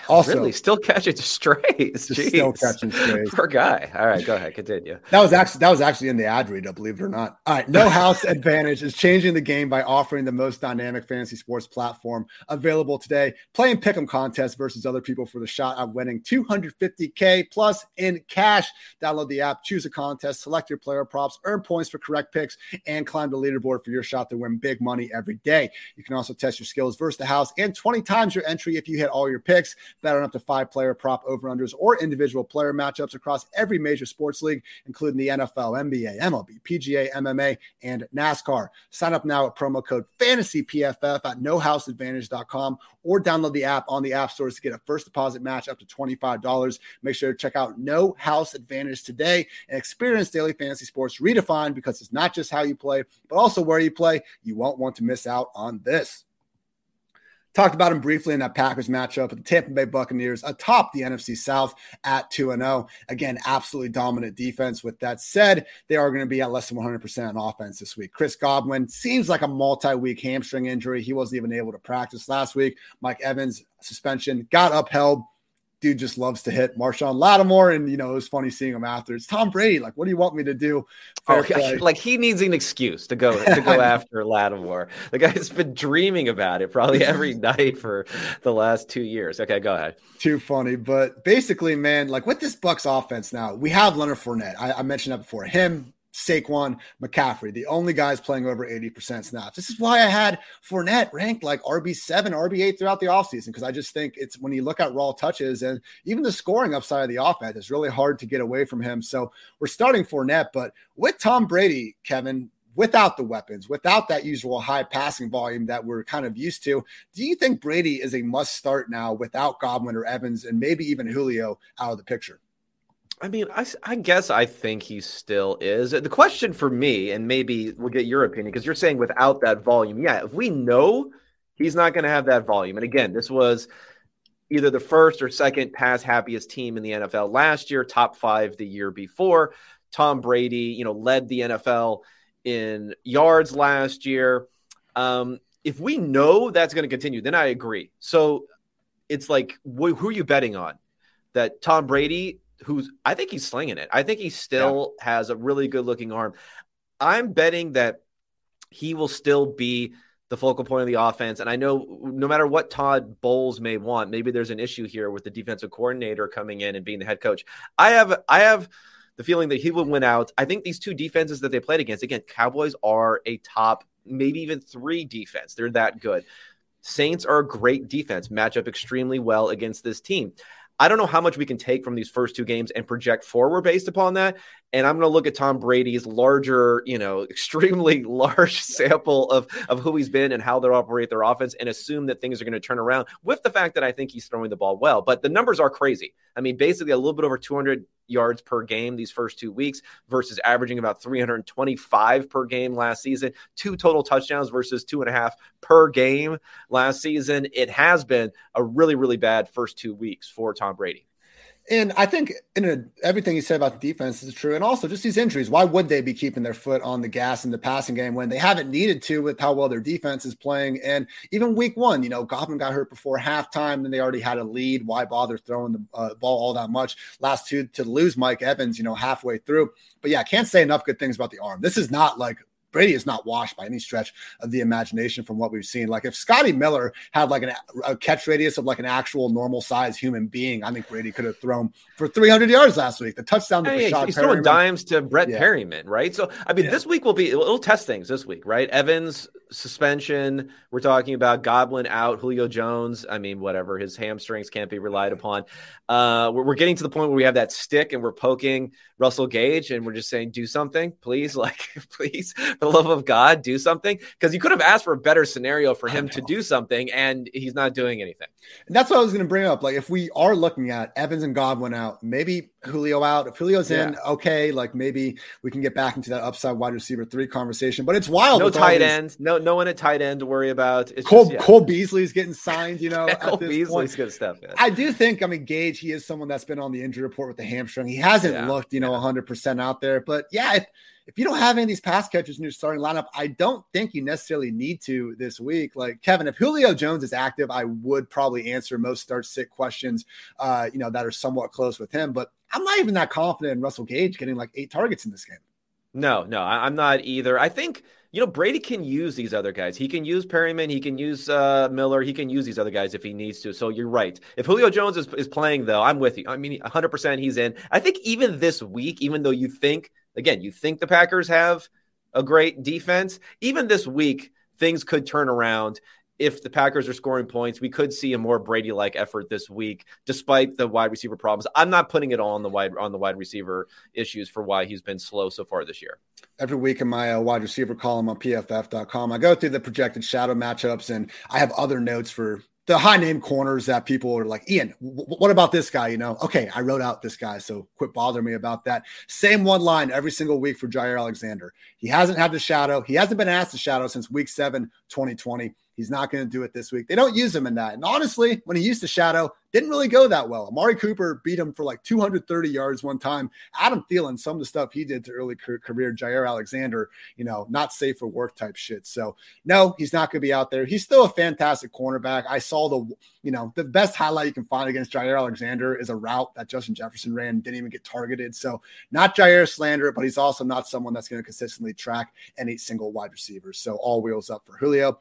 Also, really still catching *laughs* strays. Still catching strays. Poor guy. All right, go ahead. Continue. That was actually that was actually in the ad read, believe it or not. All right, No House *laughs* Advantage is changing the game by offering the most dynamic fantasy sports platform available today. Playing pick'em contests versus other people for the shot at winning 250k plus in cash. Download the app, choose a contest, select your player props, earn points for correct picks, and climb the leaderboard for your shot to win big money every day. You can also test your skills versus the house and 20 times your entry if you hit all your picks. Bet on up to five player prop over unders or individual player matchups across every major sports league, including the NFL, NBA, MLB, PGA, MMA, and NASCAR. Sign up now at promo code FANTASYPFF at nohouseadvantage.com or download the app on the app stores to get a first deposit match up to $25. Make sure to check out No House Advantage today and experience daily fantasy sports redefined because it's not just how you play, but also where you play. You won't want to miss out on this. Talked about him briefly in that Packers matchup with the Tampa Bay Buccaneers atop the NFC South at 2 0. Again, absolutely dominant defense. With that said, they are going to be at less than 100% on offense this week. Chris Godwin seems like a multi week hamstring injury. He wasn't even able to practice last week. Mike Evans suspension got upheld dude just loves to hit Marshon Lattimore, and you know it was funny seeing him after. It's Tom Brady. Like, what do you want me to do? oh, like he needs an excuse to go to go *laughs* after Lattimore. The guy's been dreaming about it probably every *laughs* night for the last two years. Okay, go ahead. Too funny, but basically, man, like with this Bucs offense now, we have Leonard Fournette. I, I mentioned that before. Him, Saquon, McCaffrey, the only guys playing over 80% snaps. This is why I had Fournette ranked like RB7, RB8 throughout the offseason, because I just think it's when you look at raw touches and even the scoring upside of the offense, it's really hard to get away from him. So we're starting Fournette, but with Tom Brady, Kevin, without the weapons, without that usual high passing volume that we're kind of used to, do you think Brady is a must start now without Godwin or Evans and maybe even Julio out of the picture? I mean, I, I guess I think he still is. The question for me, and maybe we'll get your opinion, because you're saying without that volume. Yeah, if we know he's not going to have that volume, and again, this was either the first or second pass happiest team in the NFL last year, top five the year before. Tom Brady, you know, led the NFL in yards last year. Um, if we know that's going to continue, then I agree. So it's like, wh- who are you betting on? That Tom Brady who's I think he's slinging it. I think he still yeah. has a really good looking arm. I'm betting that he will still be the focal point of the offense. And I know no matter what Todd Bowles may want, maybe there's an issue here with the defensive coordinator coming in and being the head coach. I have I have the feeling that he will win out. I think these two defenses that they played against, again, Cowboys are a top, maybe even three defense. They're that good. Saints are a great defense, match up extremely well against this team. I don't know how much we can take from these first two games and project forward based upon that. And I'm going to look at Tom Brady's larger, you know, *laughs* extremely large sample of, of who he's been and how they operate their offense and assume that things are going to turn around with the fact that I think he's throwing the ball well. But the numbers are crazy. I mean, basically a little bit over 200 yards per game these first two weeks versus averaging about 325 per game last season. Two total touchdowns versus two and a half per game last season. It has been a really, really bad first two weeks for Tom Brady. And I think in a, everything you said about the defense is true. And also just these injuries. Why would they be keeping their foot on the gas in the passing game when they haven't needed to with how well their defense is playing? And even week one, you know, Godwin got hurt before halftime and they already had a lead. Why bother throwing the uh, ball all that much? Last two to lose Mike Evans, you know, halfway through. But yeah, I can't say enough good things about the arm. This is not like Brady is not washed by any stretch of the imagination from what we've seen. Like if Scotty Miller had like an, a catch radius of like an actual normal size human being, I think Brady could have thrown for 300 yards last week. The touchdown to hey, He's throwing dimes to Brett yeah. Perriman, right? So I mean, yeah. this week will be it'll test things this week, right? Evans suspension. We're talking about Godwin out, Julio Jones. I mean, whatever. His hamstrings can't be relied upon. Uh, we're, we're, getting to the point where we have that stick and we're poking Russell Gage and we're just saying, do something, please. *laughs* Like, please, the love of God, do something. Because you could have asked for a better scenario for him to do something and he's not doing anything. And that's what I was going to bring up. Like, if we are looking at Evans and Godwin out, maybe Julio out. If Julio's yeah. in, okay, like maybe we can get back into that upside wide receiver three conversation. But it's wild. No tight end. No, no one at tight end to worry about. It's Cole, just, yeah. Cole Beasley's getting signed. You *laughs* know, Cole Beasley's good stuff. Man. I do think. I mean, Gage. He is someone that's been on the injury report with the hamstring. He hasn't yeah. looked, you know, 100 percent out there. But yeah, if, if you don't have any of these pass catchers in your starting lineup, I don't think you necessarily need to this week. Like Kevin, if Julio Jones is active, I would probably answer most start sit questions, uh, you know, that are somewhat close with him. But I'm not even that confident in Russell Gage getting like eight targets in this game. No, no, I'm not either. I think you know Brady can use these other guys. He can use Perriman. He can use uh, Miller. He can use these other guys if he needs to. So you're right. If Julio Jones is, is playing, though, I'm with you. I mean, 100 percent he's in. I think even this week, even though you think again, you think the Packers have a great defense. Even this week, things could turn around if the Packers are scoring points. We could see a more Brady like effort this week, despite the wide receiver problems. I'm not putting it all on the wide on the wide receiver issues for why he's been slow so far this year. Every week in my uh, wide receiver column on PFF.com, I go through the projected shadow matchups, and I have other notes for the high name corners that people are like, Ian, w- what about this guy? You know, okay, I wrote out this guy, so quit bothering me about that. Same one line every single week for Jaire Alexander. He hasn't had the shadow. He hasn't been asked the shadow since week seven, 2020. He's not going to do it this week. They don't use him in that. And honestly, when he used to shadow, didn't really go that well. Amari Cooper beat him for like 230 yards one time. Adam Thielen, some of the stuff he did to early career, Jaire Alexander, you know, not safe for work type shit. So no, he's not going to be out there. He's still a fantastic cornerback. I saw the, you know, the best highlight you can find against Jaire Alexander is a route that Justin Jefferson ran, didn't even get targeted. So not Jaire slander, but he's also not someone that's going to consistently track any single wide receiver. So all wheels up for Julio.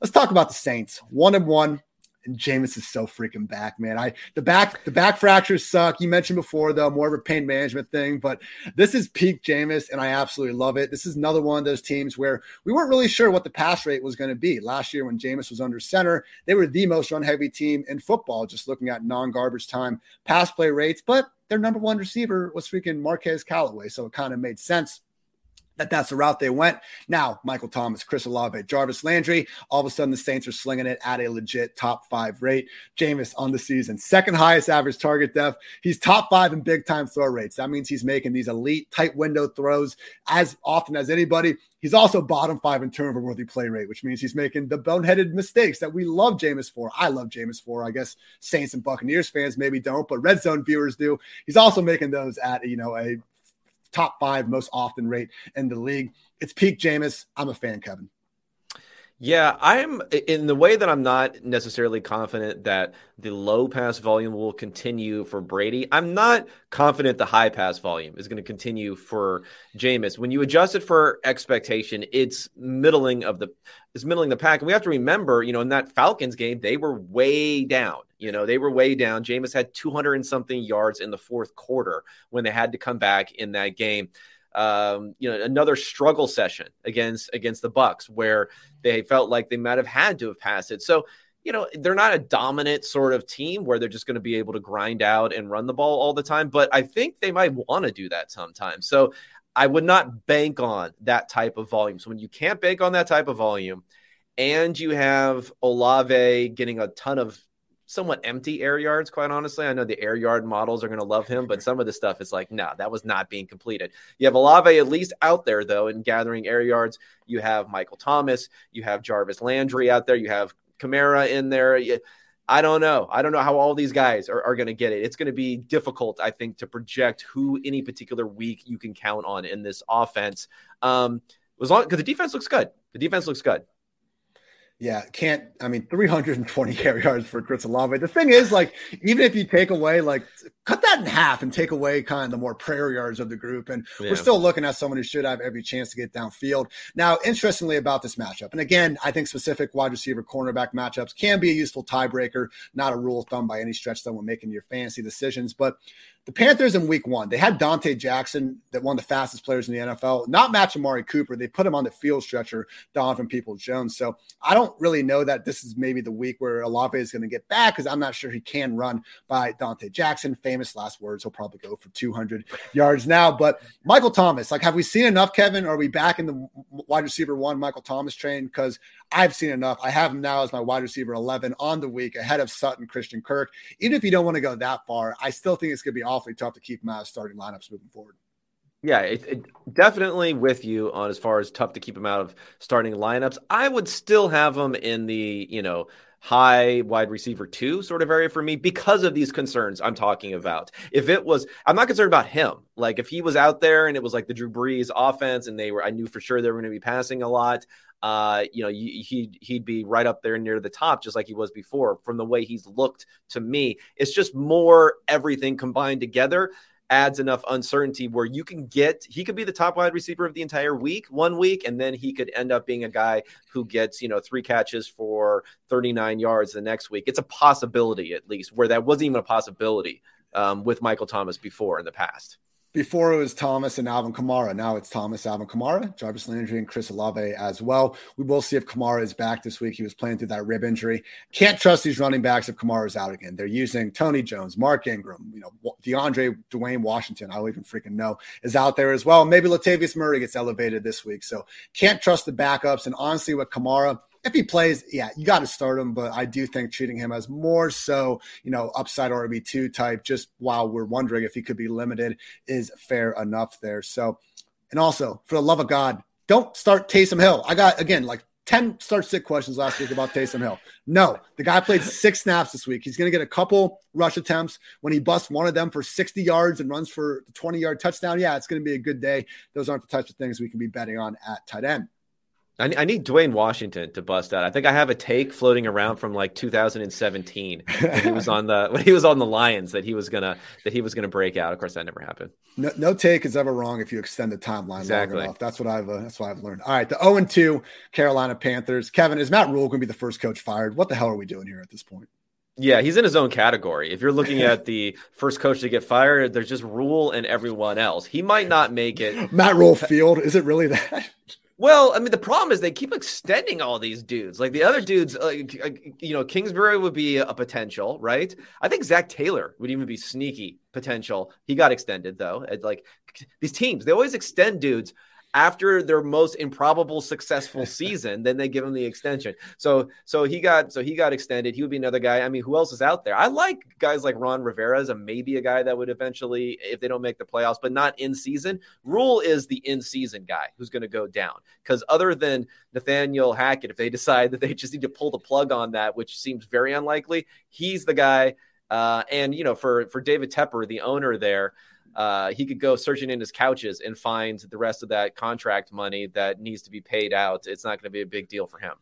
Let's talk about the Saints. One and one. And Jameis is so freaking back, man. I the back the back fractures suck. You mentioned before though, more of a pain management thing, but this is peak Jameis, and I absolutely love it. This is another one of those teams where we weren't really sure what the pass rate was going to be last year when Jameis was under center. They were the most run heavy team in football, just looking at non garbage time pass play rates, but their number one receiver was freaking Marquez Callaway, so it kind of made sense that that's the route they went. Now, Michael Thomas, Chris Olave, Jarvis Landry, all of a sudden the Saints are slinging it at a legit top five rate. Jameis on the season, second highest average target depth. He's top five in big time throw rates. That means he's making these elite tight window throws as often as anybody. He's also bottom five in turnover worthy play rate, which means he's making the boneheaded mistakes that we love Jameis for. I love Jameis for. I guess Saints and Buccaneers fans maybe don't, but red zone viewers do. He's also making those at you know a top five most often rate in the league. It's peak Jameis. I'm a fan, Kevin. Yeah, I'm in the way that I'm not necessarily confident that the low pass volume will continue for Brady. I'm not confident the high pass volume is going to continue for Jameis. When you adjust it for expectation, it's middling of the it's middling the pack. And we have to remember, you know, in that Falcons game, they were way down. You know, they were way down. Jameis had 200 and something yards in the fourth quarter when they had to come back in that game um, you know, another struggle session against against the Bucs where they felt like they might have had to have passed it. So, you know, they're not a dominant sort of team where they're just going to be able to grind out and run the ball all the time, but I think they might want to do that sometimes. So, I would not bank on that type of volume. So when you can't bank on that type of volume and you have Olave getting a ton of somewhat empty air yards, quite honestly. I know the air yard models are going to love him, but some of the stuff is like, no, that was not being completed. You have Olave at least out there, though, in gathering air yards. You have Michael Thomas. You have Jarvis Landry out there. You have Kamara in there. I don't know. I don't know how all these guys are, are going to get it. It's going to be difficult, I think, to project who any particular week you can count on in this offense. Um, as long because the defense looks good. The defense looks good. Yeah, can't. I mean, 320 air *laughs* yards for Chris Olave. The thing is, like, even if you take away, like, cut that in half and take away kind of the more prayer yards of the group, and yeah. we're still looking at someone who should have every chance to get downfield. Now, interestingly about this matchup, and again, I think specific wide receiver cornerback matchups can be a useful tiebreaker, not a rule of thumb by any stretch, though, when making your fantasy decisions. But the Panthers in week one, they had Donte Jackson, that one of the fastest players in the NFL, not match Amari Cooper. They put him on the field stretcher, Donovan Peoples Jones. So I don't really know that this is maybe the week where Olave is going to get back because I'm not sure he can run by Donte Jackson. Famous last words. He'll probably go for 200 yards now. But Michael Thomas, like, have we seen enough, Kevin? Are we back in the wide receiver one Michael Thomas train? Because I've seen enough. I have him now as my wide receiver 11 on the week ahead of Sutton, Christian Kirk. Even if you don't want to go that far, I still think it's going to be awfully tough to keep him out of starting lineups moving forward. Yeah, it, it, definitely with you on as far as tough to keep him out of starting lineups. I would still have him in the, you know, high wide receiver two sort of area for me because of these concerns I'm talking about. If it was, I'm not concerned about him. Like if he was out there and it was like the Drew Brees offense and they were, I knew for sure they were going to be passing a lot. Uh, you know, he'd he'd be right up there near the top, just like he was before. From the way he's looked to me, it's just more everything combined together adds enough uncertainty where you can get he could be the top wide receiver of the entire week one week and then he could end up being a guy who gets you know three catches for 39 yards the next week it's a possibility at least where that wasn't even a possibility um, with michael thomas before in the past before it was Thomas and Alvin Kamara. Now it's Thomas, Alvin Kamara, Jarvis Landry, and Chris Olave as well. We will see if Kamara is back this week. He was playing through that rib injury. Can't trust these running backs if Kamara is out again. They're using Tony Jones, Mark Ingram, you know, DeAndre Dwayne Washington. I don't even freaking know is out there as well. Maybe Latavius Murray gets elevated this week. So can't trust the backups. And honestly, with Kamara, if he plays, yeah, you got to start him. But I do think treating him as more so, you know, upside RB2 type, just while we're wondering if he could be limited, is fair enough there. So, and also, for the love of God, don't start Taysom Hill. I got, again, like 10 start sit questions last week about Taysom Hill. No, the guy played six snaps this week. He's going to get a couple rush attempts. When he busts one of them for 60 yards and runs for the 20 yard touchdown, yeah, it's going to be a good day. Those aren't the types of things we can be betting on at tight end. I, I need Dwayne Washington to bust out. I think I have a take floating around from like 2017 when he was *laughs* on the when he was on the Lions that he was gonna that he was gonna break out. Of course, that never happened. No, no take is ever wrong if you extend the timeline exactly. long enough. That's what I've uh, that's what I've learned. All right, the 0 and 2 Carolina Panthers. Kevin, is Matt Rhule going to be the first coach fired? What the hell are we doing here at this point? Yeah, he's in his own category. If you're looking at the *laughs* first coach to get fired, there's just Rhule and everyone else. He might not make it. *laughs* Matt Rhule Field, is it really that? Well, I mean, the problem is they keep extending all these dudes. Like the other dudes, like uh, you know, Kingsbury would be a potential, right? I think Zac Taylor would even be sneaky potential. He got extended though. like these teams, they always extend dudes after their most improbable successful *laughs* season, then they give him the extension. So so he got so he got extended. He would be another guy. I mean, who else is out there? I like guys like Ron Rivera as a maybe a guy that would eventually, if they don't make the playoffs, but not in season. Rhule is the in season guy who's going to go down because other than Nathaniel Hackett, if they *laughs* decide that they just need to pull the plug on that, which seems very unlikely, he's the guy. Uh, and you know, for for David Tepper, the owner there uh, he could go searching in his couches and find the rest of that contract money that needs to be paid out. It's not going to be a big deal for him.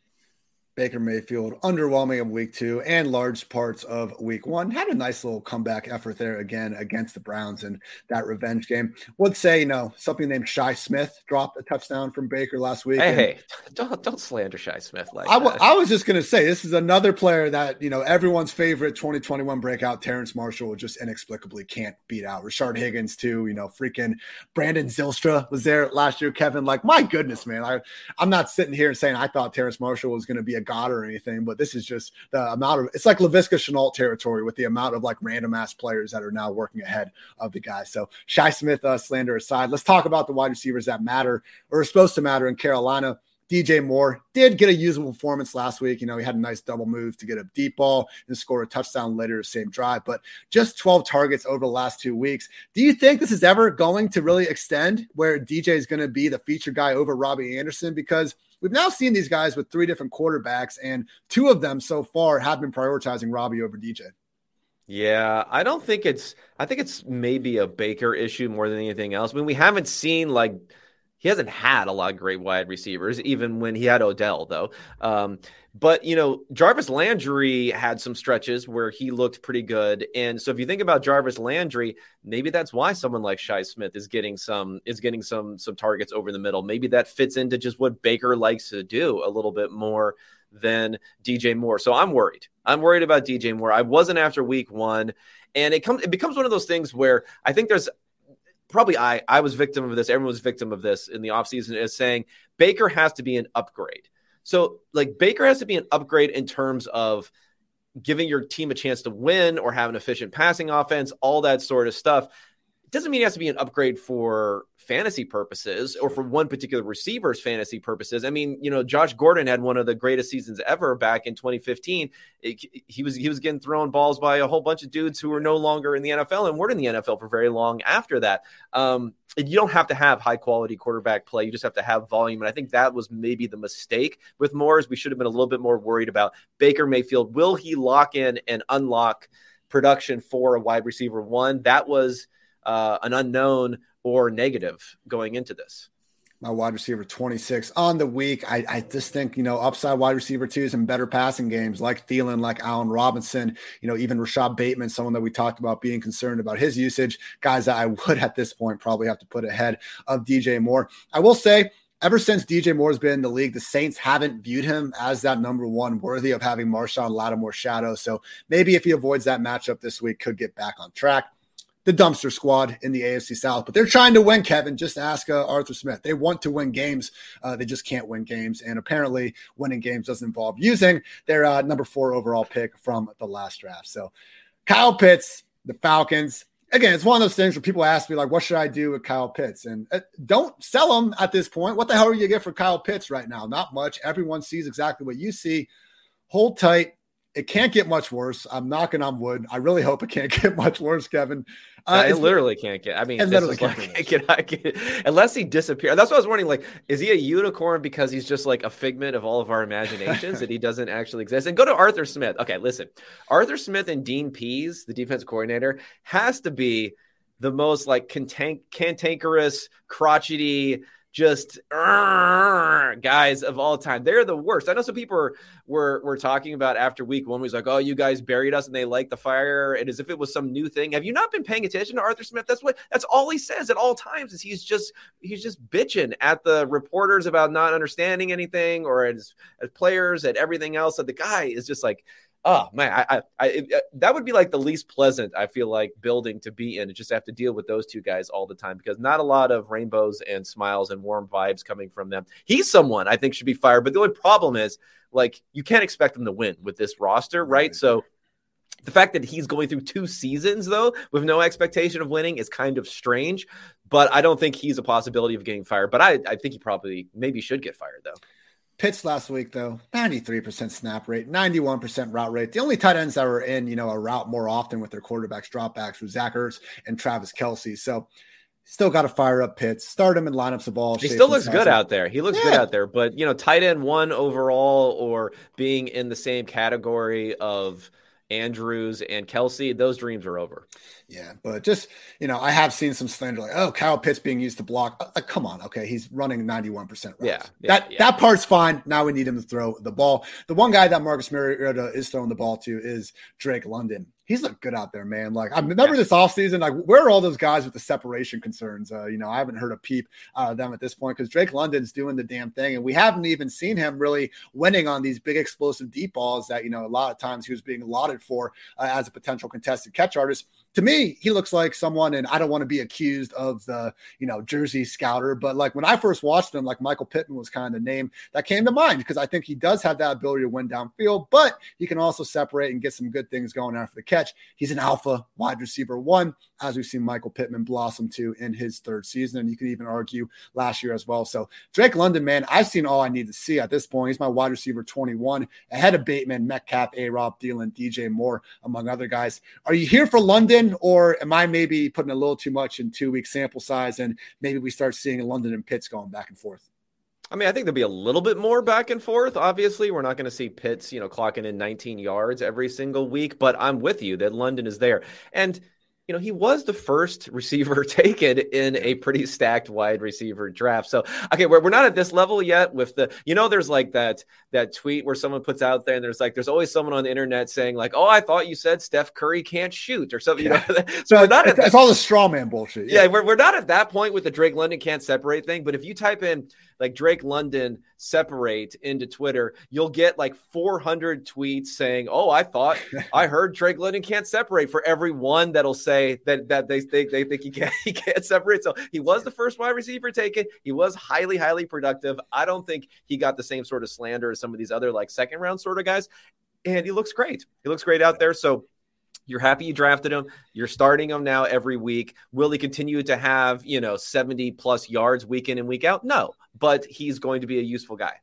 Baker Mayfield underwhelming of week two and large parts of week one. Had a nice little comeback effort there again against the Browns in that revenge game. Would say, you know, something named Shi Smith dropped a touchdown from Baker last week. Hey, hey *laughs* don't don't slander Shi Smith like I, w- I was just gonna say this is another player that, you know, everyone's favorite 2021 breakout, Terrace Marshall, just inexplicably can't beat out. Rashard Higgins, too, you know, freaking Brandon Zylstra was there last year. Kevin, like, my goodness, man. I I'm not sitting here and saying I thought Terrace Marshall was gonna be a god or anything, but this is just the amount of it's like Laviska Shenault territory with the amount of like random ass players that are now working ahead of the guys. So Shi Smith uh, slander aside, let's talk about the wide receivers that matter or are supposed to matter in Carolina. DJ Moore did get a usable performance last week. You know, he had a nice double move to get a deep ball and score a touchdown later the same drive, but just 12 targets over the last two weeks. Do you think this is ever going to really extend where DJ is going to be the feature guy over Robbie Anderson? Because we've now seen these guys with three different quarterbacks, and two of them so far have been prioritizing Robbie over DJ. Yeah, I don't think it's. I think it's maybe a Baker issue more than anything else. I mean, we haven't seen like he hasn't had a lot of great wide receivers, even when he had Odell, though. Um, but, you know, Jarvis Landry had some stretches where he looked pretty good. And so if you think about Jarvis Landry, maybe that's why someone like Shi Smith is getting some is getting some some targets over the middle. Maybe that fits into just what Baker likes to do a little bit more than DJ Moore. So I'm worried. I'm worried about DJ Moore. I wasn't after week one. And it comes it becomes one of those things where I think there's probably I I was victim of this. Everyone was victim of this in the offseason is saying Baker has to be an upgrade. So, like, Baker has to be an upgrade in terms of giving your team a chance to win or have an efficient passing offense, all that sort of stuff. Doesn't mean it has to be an upgrade for fantasy purposes or for one particular receiver's fantasy purposes. I mean, you know, Josh Gordon had one of the greatest seasons ever back in 2015. It, he was he was getting thrown balls by a whole bunch of dudes who were no longer in the NFL and weren't in the NFL for very long after that. Um, you don't have to have high quality quarterback play. You just have to have volume. And I think that was maybe the mistake with Moore's. We should have been a little bit more worried about Baker Mayfield. Will he lock in and unlock production for a wide receiver one? That was uh, an unknown or negative going into this? My wide receiver 26 on the week. I, I just think, you know, upside wide receiver twos and better passing games like Thielen, like Allen Robinson, you know, even Rashod Bateman, someone that we talked about being concerned about his usage. Guys that I would at this point probably have to put ahead of DJ Moore. I will say, ever since DJ Moore's been in the league, the Saints haven't viewed him as that number one worthy of having Marshon Lattimore shadow. So maybe if he avoids that matchup this week, could get back on track the dumpster squad in the AFC South, but they're trying to win, Kevin. Just ask uh, Arthur Smith. They want to win games. Uh, they just can't win games. And apparently, winning games doesn't involve using their uh, number four overall pick from the last draft. So, Kyle Pitts, the Falcons. Again, it's one of those things where people ask me, like, what should I do with Kyle Pitts? And uh, don't sell him at this point. What the hell are you going to get for Kyle Pitts right now? Not much. Everyone sees exactly what you see. Hold tight it can't get much worse. I'm knocking on wood. I really hope it can't *laughs* get much worse, Kevin. Uh, it literally can't get. I mean, it literally can't like, get, *laughs* I get, unless he disappears. That's what I was wondering. Like, is he a unicorn because he's just like a figment of all of our imaginations that he *laughs* doesn't actually exist? And go to Arthur Smith. Okay, listen, Arthur Smith and Dean Pees, the defense coordinator, has to be the most like cantankerous, crotchety just uh, guys of all time. They're the worst. I know some people were, were, were talking about after week one was like, oh, you guys buried us and they like the fire, and as if it was some new thing. Have you not been paying attention to Arthur Smith? That's what that's all he says at all times is he's just he's just bitching at the reporters about not understanding anything or as, as players at everything else. That the guy is just like oh man, I, I, I it, uh, that would be like the least pleasant I feel like building to be in. To just have to deal with those two guys all the time because not a lot of rainbows and smiles and warm vibes coming from them. He's someone I think should be fired, but the only problem is like you can't expect them to win with this roster, right? right. So. The fact that he's going through two seasons, though, with no expectation of winning is kind of strange. But I don't think he's a possibility of getting fired. But I, I think he probably maybe should get fired, though. Pitts last week, though, 93% snap rate, 91% route rate. The only tight ends that were in, you know, a route more often with their quarterbacks dropbacks were Zach Ertz and Travis Kelce. So still got to fire up Pitts, start him in lineups of all. He still looks good out there. He looks yeah. good out there, but you know, tight end one overall or being in the same category of Andrews and Kelce, those dreams are over. Yeah, but just you know, I have seen some slander like, "Oh, Kyle Pitts being used to block." Uh, like, come on, okay, he's running ninety-one percent. Yeah, yeah, that yeah. that part's fine. Now we need him to throw the ball. The one guy that Marcus Mariota is throwing the ball to is Drake London he's looked good out there, man. Like I remember this offseason, like where are all those guys with the separation concerns? Uh, you know, I haven't heard a peep out of them at this point because Drake London's doing the damn thing, and we haven't even seen him really winning on these big explosive deep balls that you know a lot of times he was being lauded for uh, as a potential contested catch artist to me, he looks like someone, and I don't want to be accused of the, you know, Jersey scouter, but like when I first watched him, like Michael Pittman was kind of the name that came to mind because I think he does have that ability to win downfield, but he can also separate and get some good things going after the catch. He's an alpha wide receiver one, as we've seen Michael Pittman blossom to in his third season. And you can even argue last year as well. So Drake London, man, I've seen all I need to see at this point. He's my wide receiver 21, ahead of Bateman, Metcalf, A Rob, Thielen, DJ Moore, among other guys. Are you here for London? or am I maybe putting a little too much in two week sample size and maybe we start seeing London and Pitts going back and forth? I mean, I think there'll be a little bit more back and forth. Obviously, we're not going to see Pitts, you know, clocking in 19 yards every single week, but I'm with you that London is there. And you know, he was the first receiver *laughs* taken in a pretty stacked wide receiver draft. So, okay, we're, we're not at this level yet with the, you know, there's like that, that tweet where someone puts out there and there's like, there's always someone on the internet saying like, oh, I thought you said Steph Curry can't shoot or something, yeah. you know? *laughs* so we're not, it's, it's all the straw man bullshit. Yeah. yeah, we're, we're not at that point with the Drake London can't separate thing, but if you type in, like Drake London separate into Twitter, you'll get like 400 tweets saying, "Oh, I thought *laughs* I heard Drake London can't separate." For every one that'll say that that they think they, think he can't *laughs* he can't separate. So he was the first wide receiver taken. He was highly highly productive. I don't think he got the same sort of slander as some of these other like second round sort of guys. And he looks great. He looks great out there. So you're happy you drafted him. You're starting him now every week. Will he continue to have, you know, 70 plus yards week in and week out? No, but he's going to be a useful guy.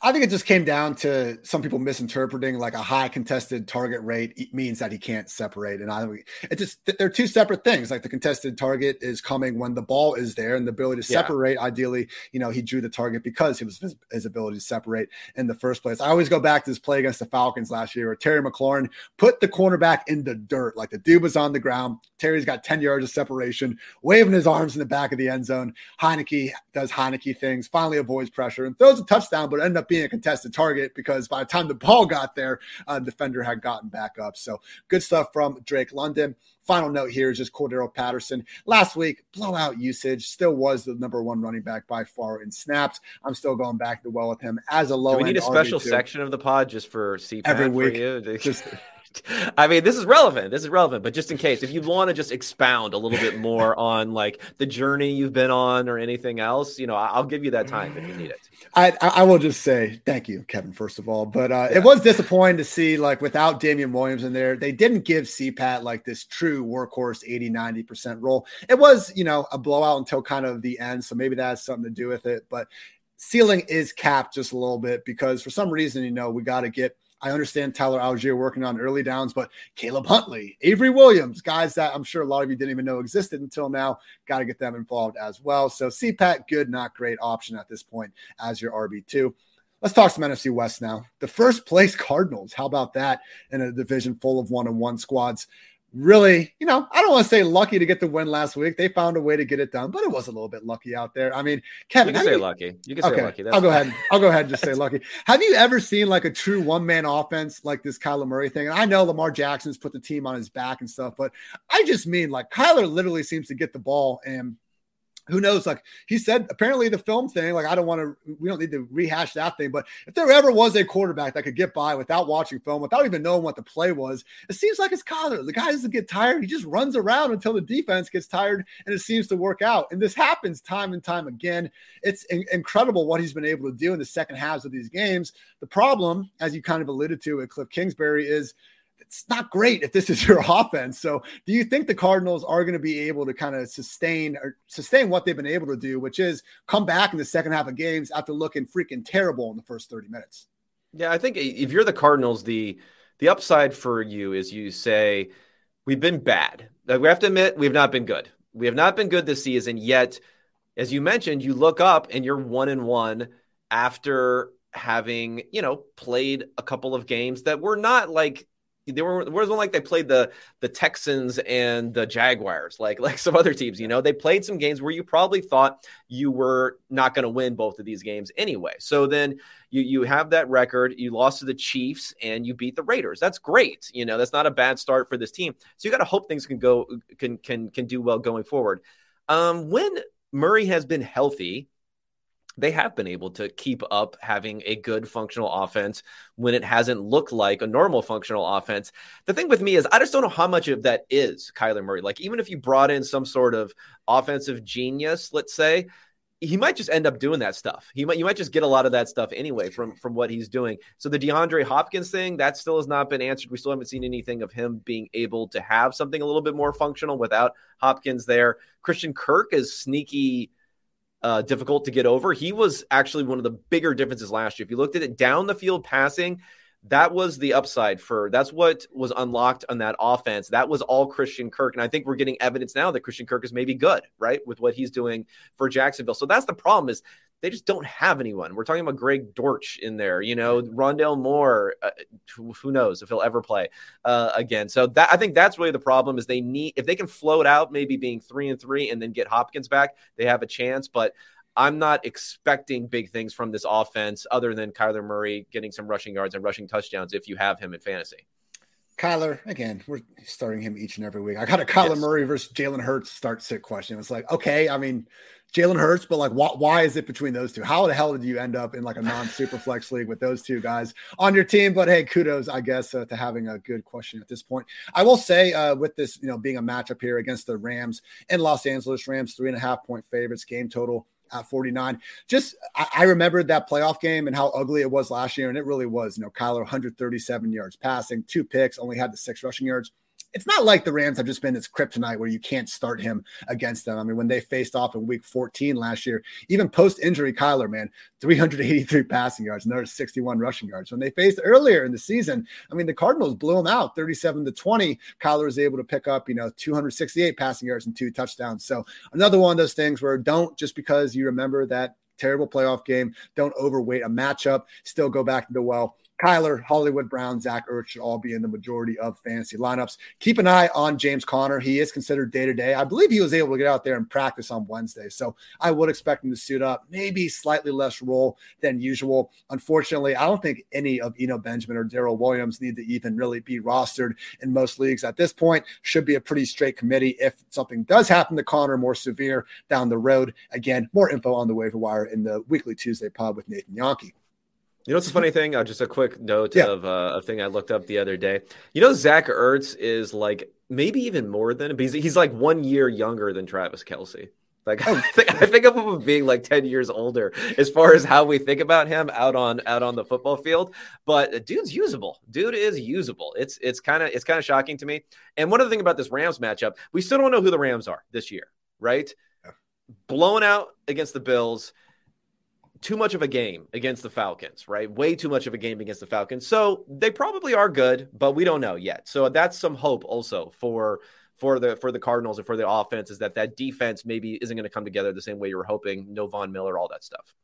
I think it just came down to some people misinterpreting like a high contested target rate means that he can't separate. And I it just they're two separate things. Like the contested target is coming when the ball is there and the ability to separate. Yeah. Ideally, you know, he drew the target because he was his, his, ability to separate in the first place. I always go back to this play against the Falcons last year where Terry McLaurin put the cornerback in the dirt. Like the dude was on the ground. Terry's got 10 yards of separation, waving his arms in the back of the end zone. Heinicke does Heinicke things, finally avoids pressure and throws a touchdown, but end up being a contested target because by the time the ball got there, uh, defender had gotten back up. So good stuff from Drake London. Final note here is just Cordarrelle Patterson. Last week, blowout usage, still was the number one running back by far in snaps. I'm still going back to well with him as a low. Do we need a special RB2. section of the pod just for CPAT every week? Just *laughs* *laughs* I mean, this is relevant. This is relevant, but just in case, if you want to just expound a little bit more *laughs* on like the journey you've been on or anything else, you know, I'll give you that time if you need it. I I will just say thank you, Kevin, first of all. But uh, yeah. it was disappointing to see like without Damien Williams in there, they didn't give CPAT like this true workhorse 80, 90% role. It was, you know, a blowout until kind of the end. So maybe that has something to do with it. But ceiling is capped just a little bit because for some reason, you know, we got to get – I understand Tyler Allgeier working on early downs, but Caleb Huntley, Avery Williams, guys that I'm sure a lot of you didn't even know existed until now, got to get them involved as well. So CPAT, good, not great option at this point as your RB2. Let's talk some NFC West now. The first place Cardinals. How about that in a division full of one on one squads? Really, you know, I don't want to say lucky to get the win last week. They found a way to get it done, but it was a little bit lucky out there. I mean, Kevin, you can say you, lucky. You can okay, say lucky. That's I'll go ahead. I'll go ahead and just *laughs* say lucky. Have you ever seen like a true one man offense like this Kyler Murray thing? And I know Lamar Jackson's put the team on his back and stuff, but I just mean like Kyler literally seems to get the ball and who knows? Like he said, apparently the film thing, like I don't want to, we don't need to rehash that thing. But if there ever was a quarterback that could get by without watching film, without even knowing what the play was, it seems like it's Kyler. The guy doesn't get tired. He just runs around until the defense gets tired and it seems to work out. And this happens time and time again. It's in- incredible what he's been able to do in the second halves of these games. The problem, as you kind of alluded to at Kliff Kingsbury, is it's not great if this is *laughs* your offense. So, do you think the Cardinals are going to be able to kind of sustain or sustain what they've been able to do, which is come back in the second half of games after looking freaking terrible in the first 30 minutes? Yeah, I think if you're the Cardinals, the the upside for you is you say we've been bad. Like we have to admit we've not been good. We have not been good this season yet. As you mentioned, you look up and you're one and one after having, you know, played a couple of games that were not like they were it wasn't like they played the the Texans and the Jaguars like *laughs* like some other teams. You know, they played some games where you probably thought you were not going to win both of these games anyway. So then you you have that record. You lost to the Chiefs and you beat the Raiders. That's great. You know, that's not a bad start for this team. So you got to hope things can go can can can do well going forward. Um, when Murray has been healthy they have been able to keep up having a good functional offense when it hasn't looked like a normal functional offense. The thing with me is I just don't know how much of that is Kyler Murray. Like even if you brought in some sort of offensive genius, let's say, he might just end up doing that stuff. He might you might just get a lot of that stuff anyway from from what he's doing. So the DeAndre Hopkins thing that still has not been answered. We still haven't seen anything of him being able to have something a little bit more functional without Hopkins there. Christian Kirk is sneaky uh, difficult to get over. He was actually one of the bigger differences last year. If you looked at it down the field passing, that was the upside for that's what was unlocked on that offense. That was all Christian Kirk. And I think we're getting evidence now that Christian Kirk is maybe good, right? With what he's doing for Jacksonville. So that's the problem is they just don't have anyone. We're talking about Greg Dortch in there, you know, Rondale Moore. Uh, who, who, knows if he'll ever play uh, again? So that I think that's really the problem is they need if they can float out maybe being three and three and then get Hopkins back, they have a chance. But I'm not expecting big things from this offense other than Kyler Murray getting some rushing yards and rushing touchdowns if you have him in fantasy. Kyler, again, we're starting him each and every week. I got a Kyler yes. Murray versus Jalen Hurts start sit question. It's like, okay, I mean, Jalen Hurts, but like, why, why is it between those two? How the hell did you end up in like a non super flex *laughs* league with those two guys on your team? But hey, kudos, I guess, uh, to having a good question at this point. I will say, uh, with this, you know, being a matchup here against the Rams and Los Angeles Rams, three and a half point favorites, game total at 49. Just I, I remembered that playoff game and how ugly it was last year, and it really was. You know, Kyler 137 yards passing, two picks, only had the six rushing yards it's not like the Rams have just been this kryptonite where you can't start him against them. I mean, when they faced off in week 14 last year, even post injury, Kyler, man, 383 passing yards, another 61 rushing yards. When they faced earlier in the season, I mean, the Cardinals blew them out 37 to 20. Kyler was able to pick up, you know, 268 passing yards and two touchdowns. So another one of those things where don't just because you remember that terrible playoff game, don't overweight a matchup, still go back to the well Kyler, Hollywood Brown, Zach Ertz should all be in the majority of fantasy lineups. Keep an eye on James Conner. He is considered day to day. I believe he was able to get out there and practice on Wednesday. So I would expect him to suit up, maybe slightly less role than usual. Unfortunately, I don't think any of Eno Benjamin or Darrel Williams need to even really be rostered in most leagues at this point. Should be a pretty straight committee if something does happen to Conner more severe down the road. Again, more info on the waiver wire in the weekly Tuesday pod with Nathan Jahnke. You know what's a funny thing? Uh, just a quick note yeah. of uh, a thing I looked up the other day. You know, Zach Ertz is like maybe even more than he's, he's like one year younger than Travis Kelce. Like oh. *laughs* I, think, I think of him being like 10 years older as far as how we think about him out on out on the football field. But dude's usable. Dude is usable. It's it's kind of it's kind of shocking to me. And one of the thing about this Rams matchup, we still don't know who the Rams are this year, right? Yeah. Blowing out against the Bills too much of a game against the Falcons, right? Way too much of a game against the Falcons. So they probably are good, but we don't know yet. So that's some hope also for for the for the Cardinals and for the offense is that that defense maybe isn't going to come together the same way you were hoping. No Von Miller, all that stuff